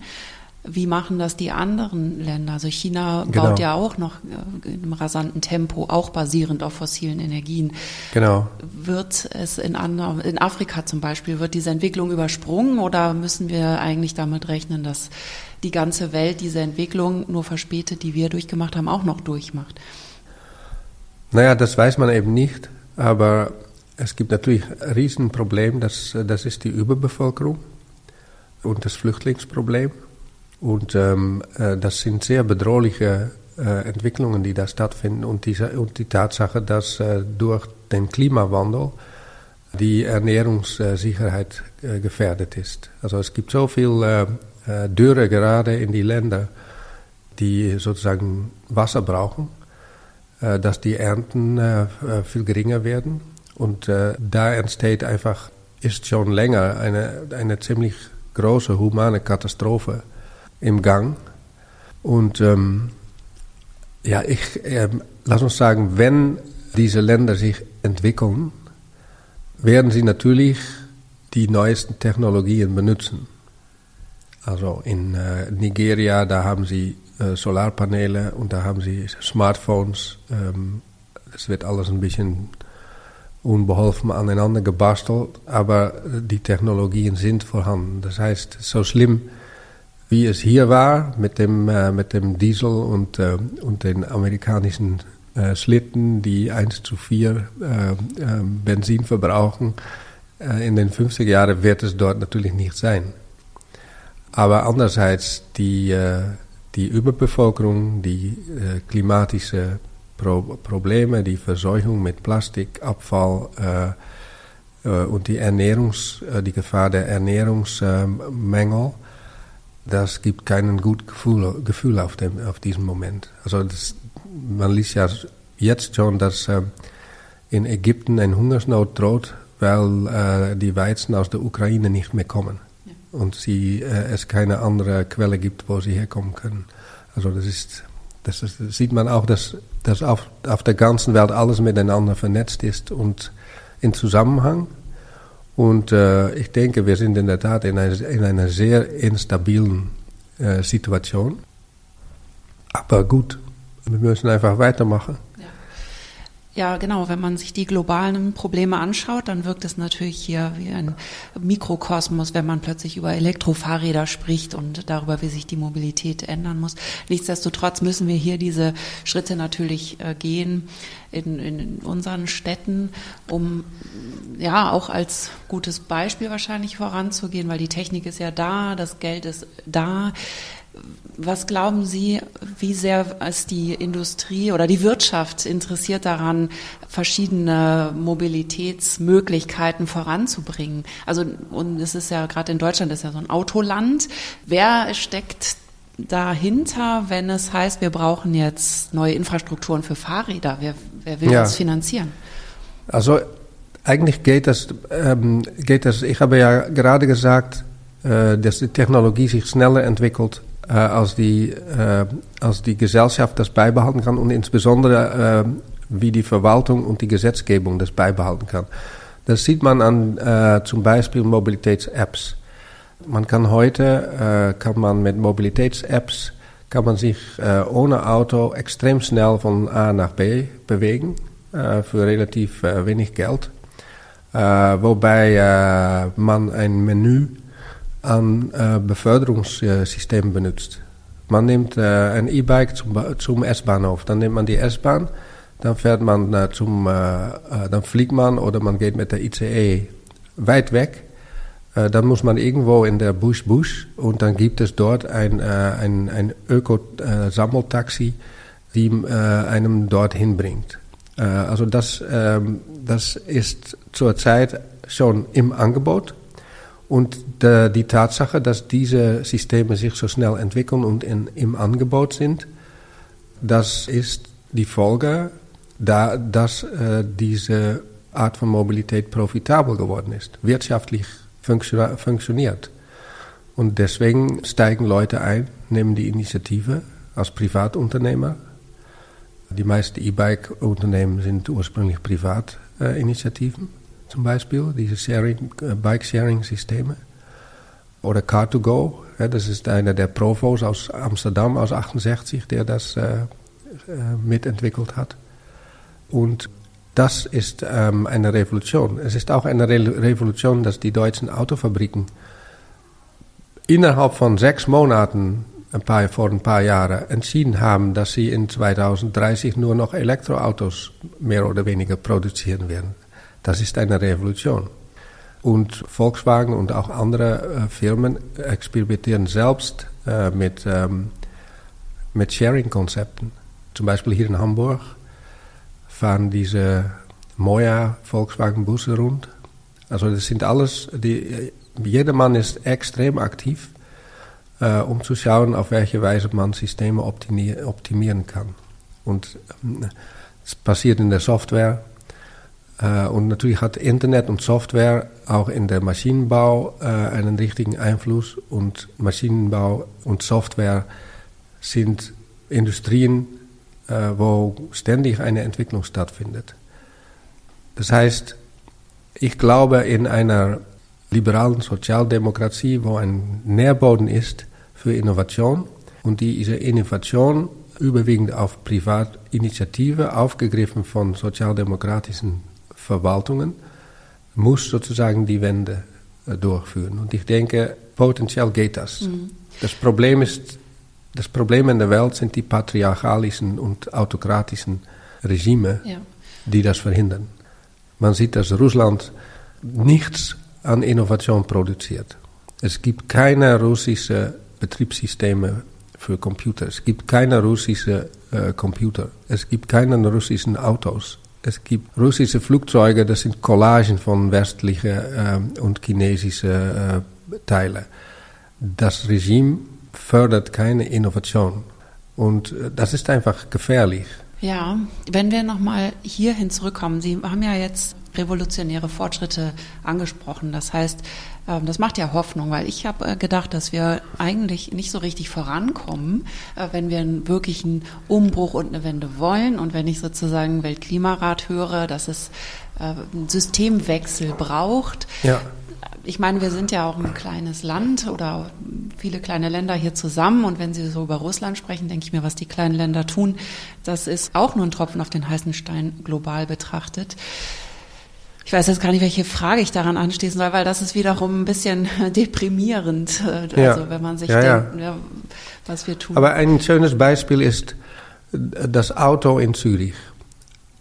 wie machen das die anderen Länder? Also China genau. baut ja auch noch äh, in einem rasanten Tempo, auch basierend auf fossilen Energien. Genau. Wird es in, anderen, in Afrika zum Beispiel, wird diese Entwicklung übersprungen oder müssen wir eigentlich damit rechnen, dass die ganze Welt diese Entwicklung nur verspätet, die wir durchgemacht haben, auch noch durchmacht? Naja, das weiß man eben nicht, aber es gibt natürlich ein Riesenproblem, das, das ist die Überbevölkerung und das Flüchtlingsproblem. Und ähm, äh, das sind sehr bedrohliche äh, Entwicklungen, die da stattfinden. Und, diese, und die Tatsache, dass äh, durch den Klimawandel die Ernährungssicherheit äh, gefährdet ist. Also es gibt so viel äh, äh, Dürre gerade in die Länder, die sozusagen Wasser brauchen, dass die Ernten viel geringer werden. Und da entsteht einfach, ist schon länger eine, eine ziemlich große humane Katastrophe im Gang. Und ähm, ja, ich, äh, lass uns sagen, wenn diese Länder sich entwickeln, werden sie natürlich die neuesten Technologien benutzen. Also in äh, Nigeria, da haben sie äh, Solarpaneele und da haben sie Smartphones. Ähm, das wird alles ein bisschen unbeholfen aneinander gebastelt, aber die Technologien sind vorhanden. Das heißt, so schlimm wie es hier war mit dem, äh, mit dem Diesel und, äh, und den amerikanischen äh, Schlitten, die 1 zu 4 äh, äh, Benzin verbrauchen. Äh, in den 50er Jahren wird es dort natürlich nicht sein. Aber andererseits die, die Überbevölkerung, die klimatische Pro Probleme, die Verseuchung mit Plastikabfall und die, Ernährungs, die Gefahr der Ernährungsmängel, das gibt keinen guten Gefühl, Gefühl auf, dem, auf diesem Moment. Also das, man liest ja jetzt schon, dass äh, in Ägypten ein Hungersnot droht, weil äh, die Weizen aus der Ukraine nicht mehr kommen ja. und sie, äh, es keine andere Quelle gibt, wo sie herkommen können. Also das ist, das, ist, das sieht man auch, dass, dass auf, auf der ganzen Welt alles miteinander vernetzt ist und in Zusammenhang. Und äh, ich denke, wir sind in der Tat in einer, in einer sehr instabilen äh, Situation. Aber gut, wir müssen einfach weitermachen. Ja, genau. Wenn man sich die globalen Probleme anschaut, dann wirkt es natürlich hier wie ein Mikrokosmos, wenn man plötzlich über Elektrofahrräder spricht und darüber, wie sich die Mobilität ändern muss. Nichtsdestotrotz müssen wir hier diese Schritte natürlich äh, gehen in, in unseren Städten, um ja auch als gutes Beispiel wahrscheinlich voranzugehen, weil die Technik ist ja da, das Geld ist da. Was glauben Sie, wie sehr ist die Industrie oder die Wirtschaft interessiert daran, verschiedene Mobilitätsmöglichkeiten voranzubringen? Also, und es ist ja gerade in Deutschland ist ja so ein Autoland. Wer steckt dahinter, wenn es heißt, wir brauchen jetzt neue Infrastrukturen für Fahrräder? Wer, wer will ja. das finanzieren? Also, eigentlich geht das, ähm, geht das, ich habe ja gerade gesagt, äh, dass die Technologie sich schneller entwickelt als, die, äh, als die Gesellschaft das beibehalten kann und insbesondere äh, wie die Verwaltung und die Gesetzgebung das beibehalten kann. Das sieht man an zum Beispiel Mobilitäts-Apps. Man kann heute, kann man mit Mobilitäts-Apps, kann man sich ohne Auto extrem schnell von A nach B bewegen, für relativ wenig Geld. Wobei man ein Menü an äh, Beförderungssystemen benutzt. Man nimmt äh, ein E-Bike zum, zum S-Bahnhof, dann nimmt man die S-Bahn, dann fährt man äh, zum, äh, äh, dann fliegt man oder man geht mit der ICE weit weg. Äh, dann muss man irgendwo in der Busch Busch und dann gibt es dort ein, ein, ein Öko-Sammeltaxi, die einem dorthin bringt. also das, ähm, das ist zurzeit schon im Angebot. Und de, die Tatsache, dass diese Systeme sich so schnell entwickeln und in, im Angebot sind, das ist die Folge, da, dass äh, diese Art von Mobilität profitabel geworden ist, wirtschaftlich funktio funktioniert. Und deswegen steigen Leute ein, nehmen die Initiative als Privatunternehmer. Die meisten E-Bike-Unternehmen sind ursprünglich Privatinitiativen. Äh, zum Beispiel, diese Sharing, äh, Bike-Sharing-Systeme. Oder Car2Go, ja, das ist einer der Provos aus Amsterdam aus 68, der das äh, äh, mitentwickelt hat. Und das ist ähm, eine Revolution. Es ist auch eine Re Revolution, dass die deutschen Autofabriken innerhalb von sechs Monaten ein paar, vor ein paar Jahren entschieden haben, dass sie in 2030 nur noch Elektroautos mehr oder weniger produzieren werden. Das ist eine Revolution. Und Volkswagen und auch andere äh, Firmen experimentieren selbst äh, mit, ähm, mit Sharing-Konzepten. Zum Beispiel hier in Hamburg fahren diese Moja Volkswagen-Busse rund. Also das sind alles, die, jedermann ist extrem aktiv, äh, um zu schauen, auf welche Weise man Systeme optimieren kann. Und ähm, es passiert in der Software, äh, und natürlich hat Internet und Software auch in der Maschinenbau äh, einen richtigen Einfluss. Und Maschinenbau und Software sind Industrien, äh, wo ständig eine Entwicklung stattfindet. Das heißt, ich glaube in einer liberalen Sozialdemokratie, wo ein Nährboden ist für Innovation und diese Innovation überwiegend auf Privatinitiative, aufgegriffen von sozialdemokratischen Verwaltungen, muss sozusagen die Wende äh, durchführen. Und ich denke, potenziell geht das. Mhm. Das Problem ist, das Problem in der Welt sind die patriarchalischen und autokratischen Regime, ja. die das verhindern. Man sieht, dass Russland nichts an Innovation produziert. Es gibt keine russischen Betriebssysteme für Computer. Es gibt keine russischen äh, Computer. Es gibt keine russischen Autos. Es gibt russische Flugzeuge, das sind Collagen von westlichen äh, und chinesischen äh, Teilen. Das Regime fördert keine Innovation. Und äh, das ist einfach gefährlich. Ja, wenn wir nochmal hierhin zurückkommen, Sie haben ja jetzt revolutionäre Fortschritte angesprochen. Das heißt, ähm, das macht ja Hoffnung, weil ich habe äh, gedacht, dass wir eigentlich nicht so richtig vorankommen, äh, wenn wir einen wirklichen Umbruch und eine Wende wollen. Und wenn ich sozusagen Weltklimarat höre, dass es einen Systemwechsel braucht. Ja ich meine, wir sind ja auch ein kleines Land oder viele kleine Länder hier zusammen. Und wenn Sie so über Russland sprechen, denke ich mir, was die kleinen Länder tun, das ist auch nur ein Tropfen auf den heißen Stein global betrachtet. Ich weiß jetzt gar nicht, welche Frage ich daran anschließen soll, weil das ist wiederum ein bisschen *laughs* deprimierend, äh, also ja. wenn man sich ja, denkt, ja. was wir tun. Aber ein schönes Beispiel ist das Auto in Zürich.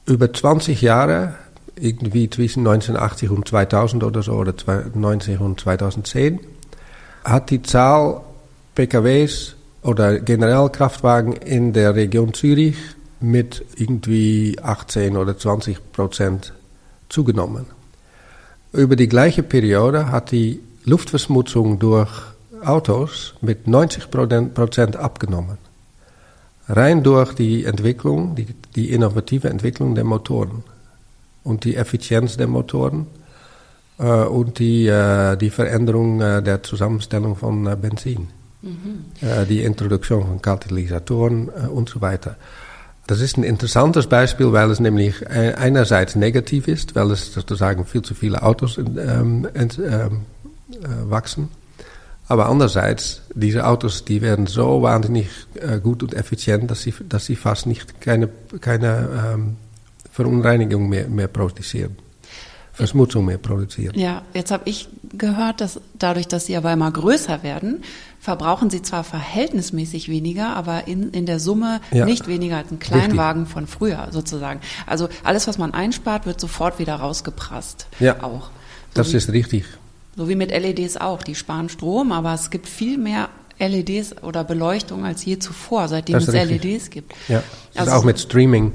Über 20 Jahre irgendwie zwischen 1980 und 2000 oder so, oder 90 und 2010, hat die Zahl PKWs oder Generalkraftwagen in der Region Zürich mit irgendwie 18 oder 20 Prozent zugenommen. Über die gleiche Periode hat die Luftverschmutzung durch Autos mit 90 Prozent abgenommen. Rein durch die Entwicklung, die, die innovative Entwicklung der Motoren und die Effizienz der Motoren äh, und die, äh, die Veränderung äh, der Zusammenstellung von äh, Benzin. Mhm. Äh, die Introduktion von Katalysatoren äh, und so weiter. Das ist ein interessantes Beispiel, weil es nämlich einerseits negativ ist, weil es sozusagen viel zu viele Autos ähm, ähm, wachsen. Aber andererseits, diese Autos, die werden so wahnsinnig gut und effizient, dass sie, dass sie fast nicht keine, keine ähm, Verunreinigung mehr, mehr produzieren. Verschmutzung mehr produzieren. Ja, jetzt habe ich gehört, dass dadurch, dass sie aber immer größer werden, verbrauchen sie zwar verhältnismäßig weniger, aber in, in der Summe ja. nicht weniger als ein Kleinwagen richtig. von früher sozusagen. Also alles, was man einspart, wird sofort wieder rausgeprasst. Ja, auch. So das wie, ist richtig. So wie mit LEDs auch. Die sparen Strom, aber es gibt viel mehr LEDs oder Beleuchtung als je zuvor, seitdem es richtig. LEDs gibt. Ja, also, auch mit Streaming.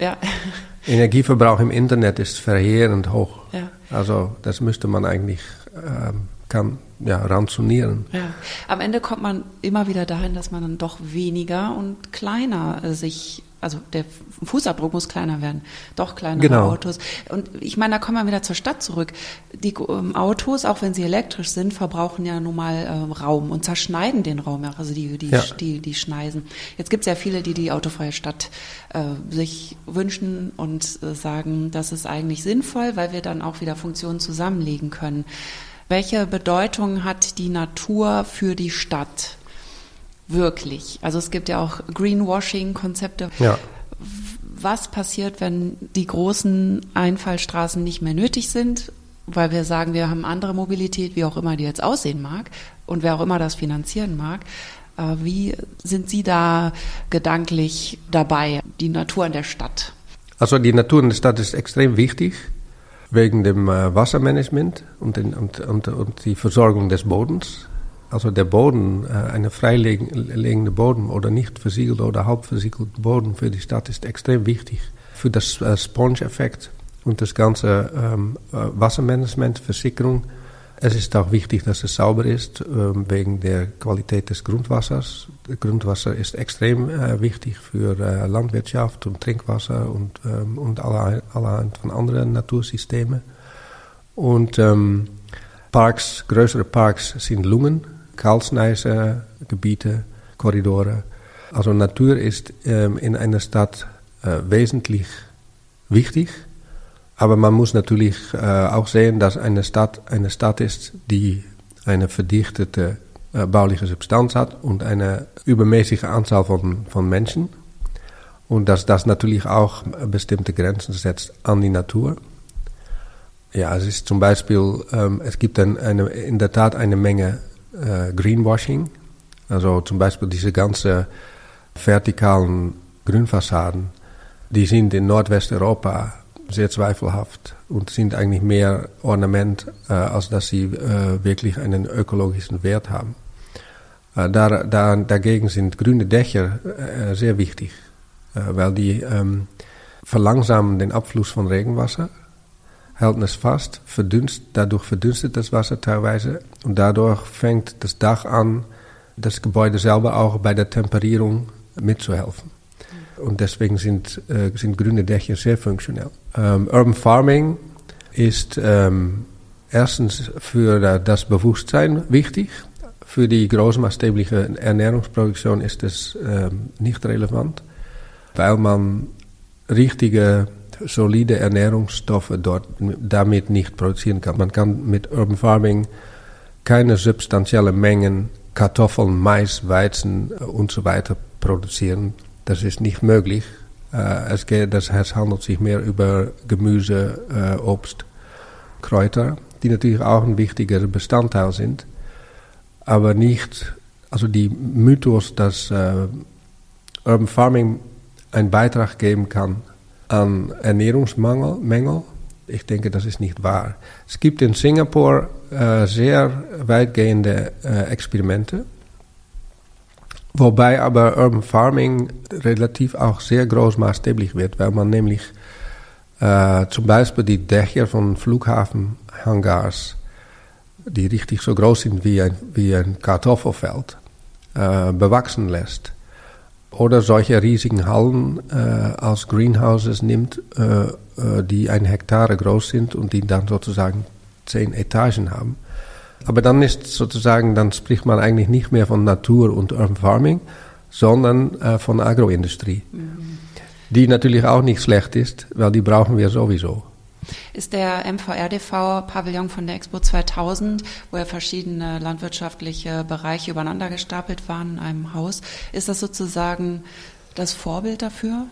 Ja. *laughs* Energieverbrauch im Internet ist verheerend hoch. Ja. Also das müsste man eigentlich ähm, kann, ja, ranzonieren. Ja. Am Ende kommt man immer wieder dahin, dass man dann doch weniger und kleiner äh, sich also der Fußabdruck muss kleiner werden, doch kleinere genau. Autos. Und ich meine, da kommen wir wieder zur Stadt zurück. Die ähm, Autos, auch wenn sie elektrisch sind, verbrauchen ja nun mal äh, Raum und zerschneiden den Raum, also die, die, ja. die, die Schneisen. Jetzt gibt es ja viele, die die autofreie Stadt äh, sich wünschen und äh, sagen, das ist eigentlich sinnvoll, weil wir dann auch wieder Funktionen zusammenlegen können. Welche Bedeutung hat die Natur für die Stadt? wirklich? Also es gibt ja auch Greenwashing-Konzepte. Ja. Was passiert, wenn die großen Einfallstraßen nicht mehr nötig sind, weil wir sagen, wir haben andere Mobilität, wie auch immer die jetzt aussehen mag und wer auch immer das finanzieren mag? Äh, wie sind Sie da gedanklich dabei, die Natur in der Stadt? Also die Natur in der Stadt ist extrem wichtig wegen dem äh, Wassermanagement und, den, und, und, und die Versorgung des Bodens also der Boden, äh, eine freilegende Boden oder nicht versiegelte oder halb Boden für die Stadt ist extrem wichtig. Für das äh, Sponge-Effekt und das ganze ähm, äh, Wassermanagement, Versickerung. Es ist auch wichtig, dass es sauber ist, ähm, wegen der Qualität des Grundwassers. Das Grundwasser ist extrem äh, wichtig für äh, Landwirtschaft und Trinkwasser und, ähm, und alle, alle von anderen Natursystemen. Und ähm, Parks, größere Parks sind Lungen Karlsneisegebiete, Korridore. Also Natur ist ähm, in einer Stadt äh, wesentlich wichtig, aber man muss natürlich äh, auch sehen, dass eine Stadt eine Stadt ist, die eine verdichtete äh, bauliche Substanz hat und eine übermäßige Anzahl von, von Menschen. Und dass das natürlich auch bestimmte Grenzen setzt an die Natur. Ja, es ist zum Beispiel, ähm, es gibt ein, eine, in der Tat eine Menge äh, Greenwashing. Also zum Beispiel diese ganzen vertikalen Grünfassaden, die sind in Nordwesteuropa sehr zweifelhaft und sind eigentlich mehr Ornament, äh, als dass sie äh, wirklich einen ökologischen Wert haben. Äh, da, da, dagegen sind grüne Dächer äh, sehr wichtig, äh, weil die ähm, verlangsamen den Abfluss von Regenwasser halten es fast, verdünst, dadurch verdünstet das Wasser teilweise und dadurch fängt das Dach an, das Gebäude selber auch bei der Temperierung mitzuhelfen. Und deswegen sind, äh, sind grüne Dächer sehr funktionell. Ähm, Urban Farming ist ähm, erstens für das Bewusstsein wichtig. Für die großmaßstäbliche Ernährungsproduktion ist es ähm, nicht relevant, weil man richtige, solide Ernährungsstoffe dort damit nicht produzieren kann. Man kann mit Urban Farming keine substanziellen Mengen Kartoffeln, Mais, Weizen und so weiter produzieren. Das ist nicht möglich. Äh, es, geht, das, es handelt sich mehr über Gemüse, äh, Obst, Kräuter, die natürlich auch ein wichtiger Bestandteil sind, aber nicht, also die Mythos, dass äh, Urban Farming einen Beitrag geben kann an Ernährungsmangel, Mängel, ich denke, das ist nicht wahr. Es gibt in Singapur äh, sehr weitgehende äh, Experimente, wobei aber Urban Farming relativ auch sehr großmaßstäblich wird, weil man nämlich äh, zum Beispiel die Dächer von Flughafenhangars, die richtig so groß sind wie ein, wie ein Kartoffelfeld, äh, bewachsen lässt. Oder solche riesigen Hallen äh, als Greenhouses nimmt, äh, äh, die ein Hektare groß sind und die dann sozusagen zehn Etagen haben. Aber dann ist sozusagen, dann spricht man eigentlich nicht mehr von Natur und Urban Farming, sondern äh, von Agroindustrie. Mhm. Die natürlich auch nicht schlecht ist, weil die brauchen wir sowieso. Ist der MVRDV-Pavillon von der Expo 2000, wo ja verschiedene landwirtschaftliche Bereiche übereinander gestapelt waren in einem Haus, ist das sozusagen das Vorbild dafür,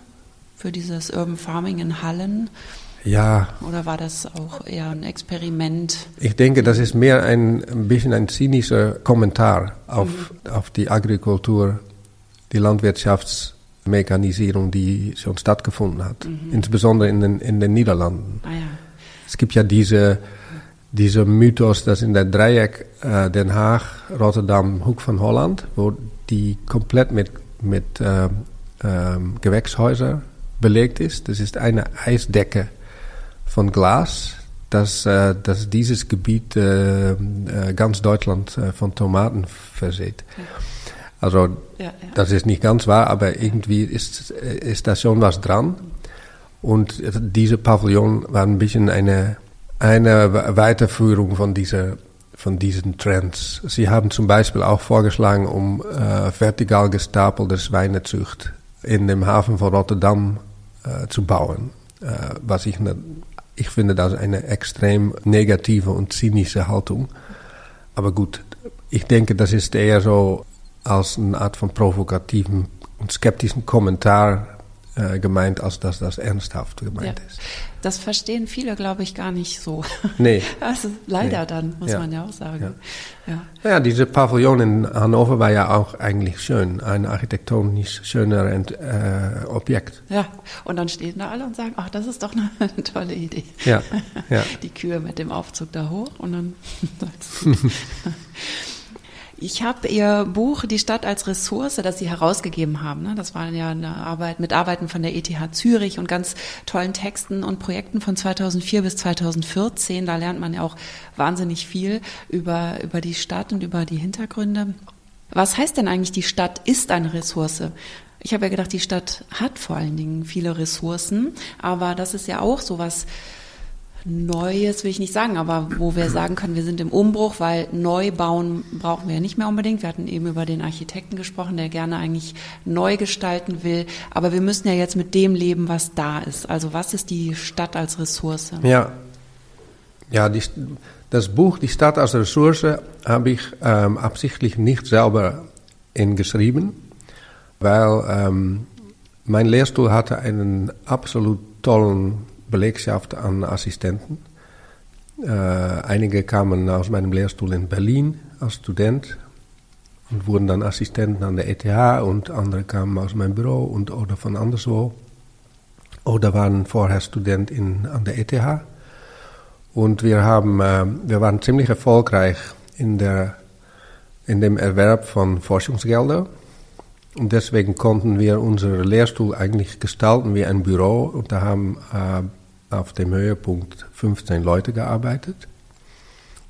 für dieses Urban Farming in Hallen? Ja. Oder war das auch eher ein Experiment? Ich denke, das ist mehr ein, ein bisschen ein zynischer Kommentar auf, mhm. auf die Agrikultur, die Landwirtschaftsmechanisierung, die schon stattgefunden hat. Mhm. Insbesondere in den, in den Niederlanden. Ah, ja. Es gibt ja diese, diese Mythos, dass in der Dreieck äh, Den Haag, Rotterdam, Hoek van Holland, wo die komplett mit, mit äh, äh, Gewächshäusern belegt ist. Das ist eine Eisdecke von Glas, dass, äh, dass dieses Gebiet äh, äh, ganz Deutschland von Tomaten verseht. Also ja, ja. das ist nicht ganz wahr, aber irgendwie ist, ist da schon was dran. Und diese Pavillon war ein bisschen eine, eine Weiterführung von, dieser, von diesen Trends. Sie haben zum Beispiel auch vorgeschlagen, um äh, vertikal gestapelte Schweinezucht in dem Hafen von Rotterdam äh, zu bauen. Äh, was ich ne, ich finde das eine extrem negative und zynische Haltung. Aber gut, ich denke, das ist eher so als eine Art von provokativen und skeptischen Kommentar äh, gemeint, als dass das ernsthaft gemeint ja. ist. Das verstehen viele, glaube ich, gar nicht so. Nee. *laughs* Also leider nee. dann, muss ja. man ja auch sagen. Ja. ja. ja, diese Pavillon in Hannover war ja auch eigentlich schön. Ein architektonisch schöner äh, Objekt. Ja, und dann stehen da alle und sagen, ach, das ist doch eine, eine *laughs* tolle Idee. Ja. ja. *laughs* Die Kühe mit dem Aufzug da hoch und dann Ich habe Ihr Buch Die Stadt als Ressource, das Sie herausgegeben haben. Ne? Das war ja eine Arbeit mit Arbeiten von der ETH Zürich und ganz tollen Texten und Projekten von 2004 bis 2014. Da lernt man ja auch wahnsinnig viel über, über die Stadt und über die Hintergründe. Was heißt denn eigentlich, die Stadt ist eine Ressource? Ich habe ja gedacht, die Stadt hat vor allen Dingen viele Ressourcen, aber das ist ja auch so was Neues will ich nicht sagen, aber wo wir sagen können, wir sind im Umbruch, weil neu bauen brauchen wir ja nicht mehr unbedingt. Wir hatten eben über den Architekten gesprochen, der gerne eigentlich neu gestalten will. Aber wir müssen ja jetzt mit dem leben, was da ist. Also was ist die Stadt als Ressource? Ja, ja die, das Buch Die Stadt als Ressource habe ich ähm, absichtlich nicht selber geschrieben, weil ähm, mein Lehrstuhl hatte einen absolut tollen Belegschaft an Assistenten. Äh, einige kamen aus meinem Lehrstuhl in Berlin als Student und wurden dann Assistenten an der ETH und andere kamen aus meinem Büro und oder von anderswo oder waren vorher Student in, an der ETH. Und wir, haben, äh, wir waren ziemlich erfolgreich in, der, in dem Erwerb von Forschungsgeldern. Und deswegen konnten wir unseren Lehrstuhl eigentlich gestalten wie ein Büro. Und da haben äh, auf dem Höhepunkt 15 Leute gearbeitet.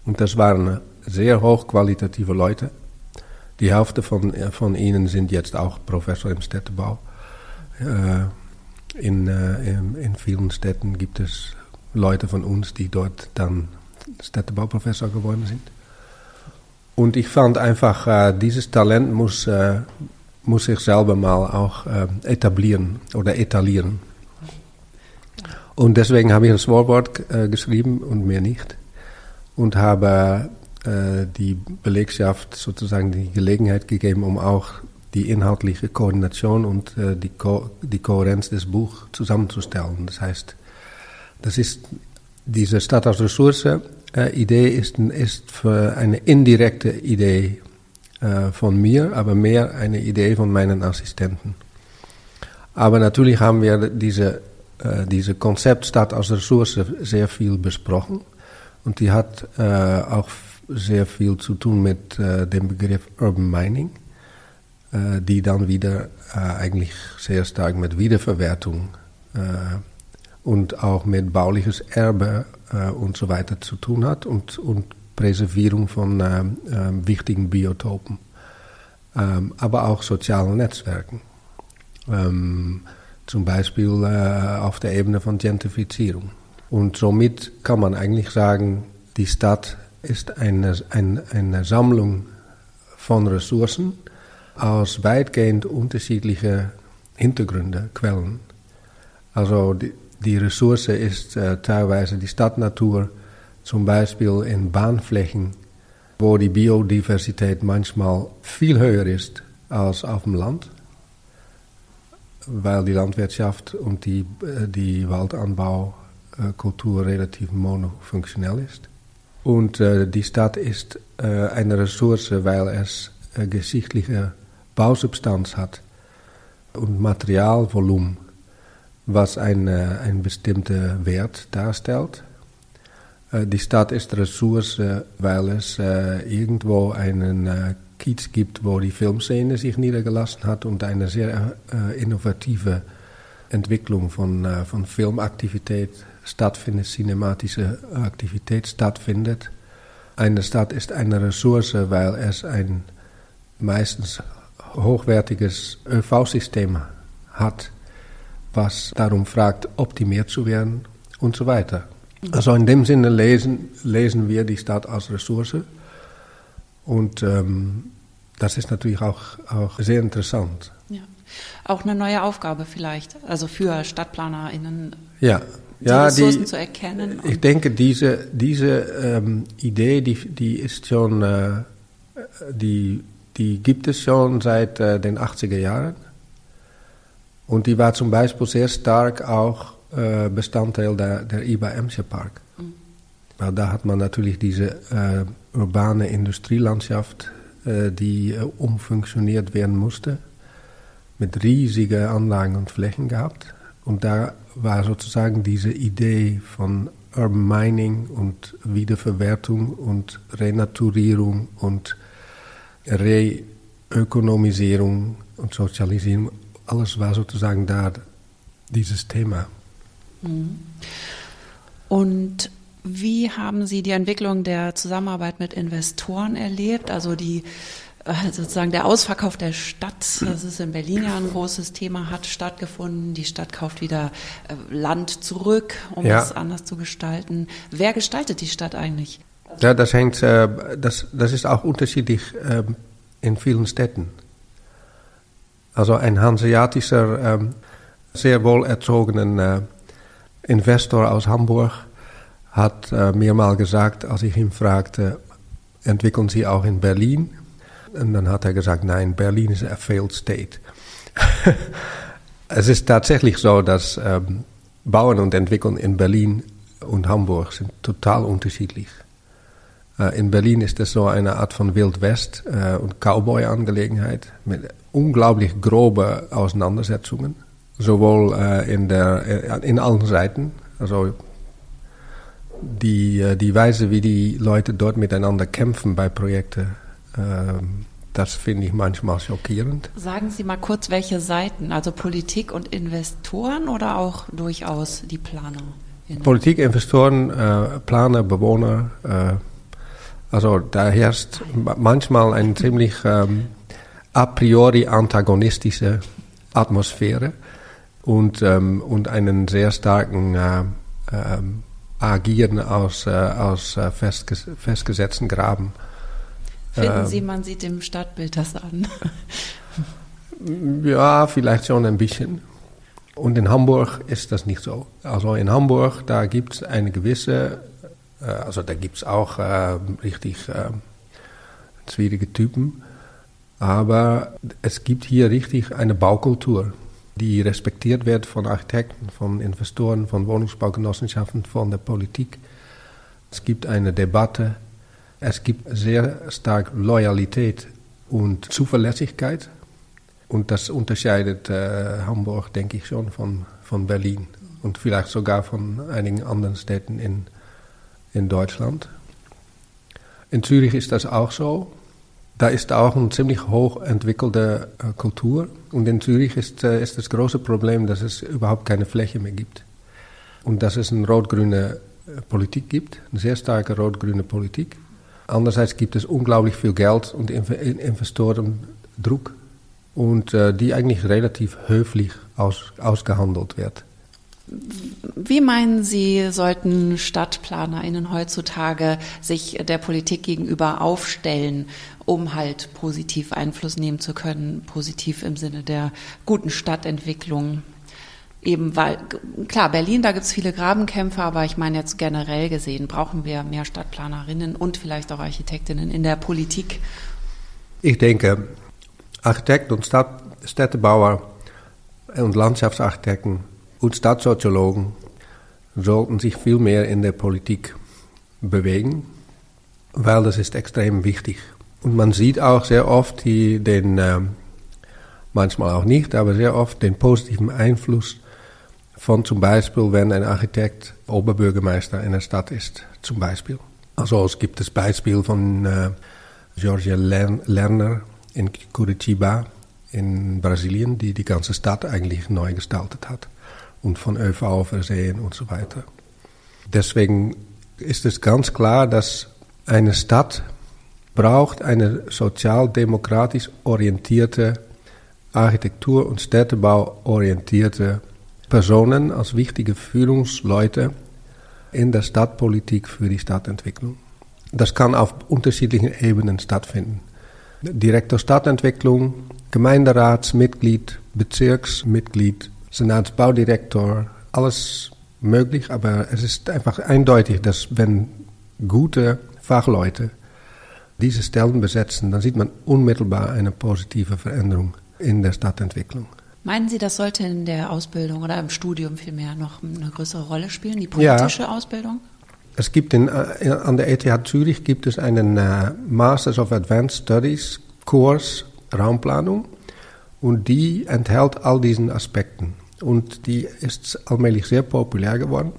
Und das waren sehr hochqualitative Leute, Die Hälfte von, von ihnen sind jetzt auch Professor im Städtebau. In, in, in vielen Städten gibt es Leute von uns, die dort dann Städtebauprofessor geworden sind. Und ich fand einfach, äh, dieses Talent muss, äh, muss sich selber mal auch äh, etablieren oder etalieren. Und deswegen habe ich das Vorwort äh, geschrieben und mehr nicht. Und habe äh, die Belegschaft sozusagen die Gelegenheit gegeben, um auch die inhaltliche Koordination und äh, die, Ko die Kohärenz des Buchs zusammenzustellen. Das heißt, das ist diese Stadt als Ressource äh, ist, ist für eine indirekte Idee äh, von mir, aber mehr eine Idee von meinen Assistenten. Aber natürlich haben wir diese, äh, diese Konzept Stadt als Ressource sehr viel besprochen. Und die hat äh, auch sehr viel zu tun mit äh, dem Begriff Urban Mining, die dann wieder eigentlich sehr stark mit Wiederverwertung und auch mit bauliches Erbe und so weiter zu tun hat und, und Präservierung von wichtigen Biotopen, ähm, aber auch sozialen Netzwerken. Ähm, zum Beispiel äh, auf der Ebene von Gentrifizierung. Und somit kann man eigentlich sagen, die Stadt ist eine, eine, eine Sammlung von Ressourcen aus weitgehend unterschiedlichen Hintergründen, Quellen. Also die, die Ressource ist äh, teilweise die Stadtnatur, zum Beispiel in Bahnflächen, wo die Biodiversität manchmal viel höher ist als auf dem Land, weil die Landwirtschaft und die, äh, die Waldanbaukultur relativ monofunktionell ist. Und äh, die Stadt ist äh, eine Ressource, weil es äh, geschichtliche Bausubstanz hat und Materialvolumen was ein, ein bestimmter Wert darstellt. Äh, die Stadt ist Ressource, weil es äh, irgendwo einen äh, Kiez gibt, wo die Filmszene sich niedergelassen hat und eine sehr innovative Entwicklung von, von Filmaktivität stattfindet, cinematische Aktivität stattfindet. Eine Stadt ist eine Ressource, weil es ein meistens hochwertiges ÖV-System hat was darum fragt, optimiert zu werden und so weiter. Also in dem Sinne lesen, lesen wir die Stadt als Ressource und ähm, das ist natürlich auch, auch sehr interessant. Ja. Auch eine neue Aufgabe vielleicht, also für StadtplanerInnen. Ja, die ja, Ressourcen die, zu erkennen. Ich denke, diese, diese ähm, Idee, die, die ist schon, äh, die, die gibt es schon seit äh, den 80er Jahren. Und die war zum Beispiel sehr stark auch äh, Bestandteil der, der IBA Emscher Park. Mhm. Weil da hat man natürlich diese äh, urbane Industrielandschaft, äh, die umfunktioniert werden musste, mit riesigen Anlagen und Flächen gehabt. Und da war sozusagen diese Idee von Urban Mining und Wiederverwertung und Renaturierung und Reökonomisierung und Sozialisierung alles war sozusagen da, dieses Thema. Und wie haben Sie die Entwicklung der Zusammenarbeit mit Investoren erlebt? Also die äh, sozusagen der Ausverkauf der Stadt, das ist in Berlin ja ein großes Thema, hat stattgefunden. Die Stadt kauft wieder äh, Land zurück, um ja. es anders zu gestalten. Wer gestaltet die Stadt eigentlich? Ja, das hängt, äh, das, das ist auch unterschiedlich in vielen Städten. Also ein hanseatischer, ähm, sehr wohlerzogener äh, Investor aus Hamburg hat äh, mir mal gesagt, als ich ihn fragte, entwickeln Sie auch in Berlin? Und dann hat er gesagt, nein, Berlin ist a failed state. *laughs* es ist tatsächlich so, dass ähm, Bauen und Entwickeln in Berlin und Hamburg sind total unterschiedlich. Äh, in Berlin ist es so eine Art von Wild West äh, und Cowboy-Angelegenheit mit unglaublich grobe Auseinandersetzungen, sowohl äh, in, der, äh, in allen Seiten. Also die, äh, die Weise, wie die Leute dort miteinander kämpfen bei Projekten, äh, das finde ich manchmal schockierend. Sagen Sie mal kurz, welche Seiten, also Politik und Investoren oder auch durchaus die Planer? Politik, Investoren, äh, Planer, Bewohner, äh, Also da herrscht manchmal eine ziemlich ähm, a priori antagonistische Atmosphäre und, und einen sehr starken ähm, Agieren aus, äh, aus äh, festges festgesetzten Graben. Finden ähm, Sie, man sieht dem Stadtbild das an? *laughs* ja, vielleicht schon ein bisschen. Und in Hamburg ist das nicht so. Also in Hamburg, da gibt es eine gewisse, äh, also da gibt es auch äh, richtig schwierige Typen, aber es gibt hier richtig eine Baukultur, die respektiert wird von Architekten, von Investoren, von Wohnungsbaugenossenschaften, von der Politik. Es gibt eine Debatte, es gibt sehr stark Loyalität und Zuverlässigkeit und das unterscheidet äh, Hamburg, denke ich schon, von, von Berlin und vielleicht sogar von einigen anderen Städten in, in Deutschland. In Zürich ist das auch so. Da ist auch eine ziemlich hoch entwickelte äh, Kultur. Und in Zürich ist, äh, ist das große Problem, dass es überhaupt keine Fläche mehr gibt. Und dass es eine rot-grüne äh, Politik gibt, eine sehr starke rot-grüne Politik. Andererseits gibt es unglaublich viel Geld und Investorendruck und die eigentlich relativ höflich aus, ausgehandelt wird. Wie meinen Sie, sollten StadtplanerInnen heutzutage sich der Politik gegenüber aufstellen, um halt positiv Einfluss nehmen zu können, positiv im Sinne der guten Stadtentwicklung? Eben weil, klar, Berlin, da gibt es viele Grabenkämpfe, aber ich meine jetzt generell gesehen, brauchen wir mehr Stadtplanerinnen und vielleicht auch Architektinnen in der Politik? Ich denke, Architekten und Stadt, Städtebauer und Landschaftsarchitekten und Stadtsoziologen sollten sich viel mehr in der Politik bewegen, weil das ist extrem wichtig. Und man sieht auch sehr oft die, den, äh, manchmal auch nicht, aber sehr oft den positiven Einfluss von zum Beispiel, wenn ein Architekt Oberbürgermeister in der Stadt ist, zum Beispiel. Also es gibt das Beispiel von äh, Georgia Lerner, in Curitiba in Brasilien, die die ganze Stadt eigentlich neu gestaltet hat und von ÖV versehen und so weiter. Deswegen ist es ganz klar, dass eine Stadt braucht eine sozialdemokratisch orientierte Architektur- und Städtebau orientierte Personen als wichtige Führungsleute in der Stadtpolitik für die Stadtentwicklung. Das kann auf unterschiedlichen Ebenen stattfinden. Direktor Stadtentwicklung, Gemeinderatsmitglied, Bezirksmitglied, Senatsbaudirektor, alles möglich, aber es ist einfach eindeutig, dass wenn gute Fachleute diese Stellen besetzen, dann sieht man unmittelbar eine positive Veränderung in der Stadtentwicklung. Meinen Sie, das sollte in der Ausbildung oder im Studium vielmehr noch eine größere Rolle spielen, die politische ja. Ausbildung? Es gibt in, an der ETH Zürich gibt es einen äh, Masters of Advanced Studies Kurs Raumplanung und die enthält all diesen Aspekten und die ist allmählich sehr populär geworden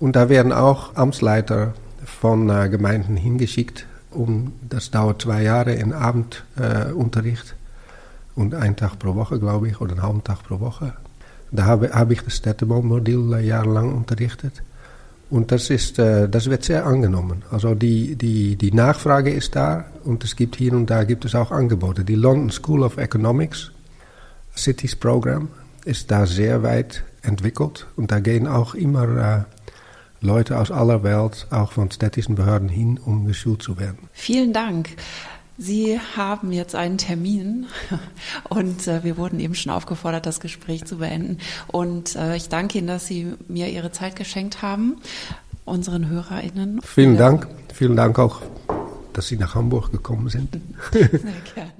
und da werden auch Amtsleiter von äh, Gemeinden hingeschickt, um das dauert zwei Jahre in Abendunterricht äh, und einen Tag pro Woche, glaube ich, oder einen halben Tag pro Woche. Da habe, habe ich das Städtebaumodell äh, jahrelang unterrichtet. Und das, ist, äh, das wird sehr angenommen. Also die, die, die Nachfrage ist da und es gibt hier und da gibt es auch Angebote. Die London School of Economics Cities Program ist da sehr weit entwickelt und da gehen auch immer äh, Leute aus aller Welt, auch von städtischen Behörden hin, um geschult zu werden. Vielen Dank. Sie haben jetzt einen Termin *laughs* und äh, wir wurden eben schon aufgefordert, das Gespräch zu beenden. Und äh, ich danke Ihnen, dass Sie mir Ihre Zeit geschenkt haben, unseren HörerInnen. Vielen Dank. Vielen Dank auch, dass Sie nach Hamburg gekommen sind. *laughs* Sehr gerne.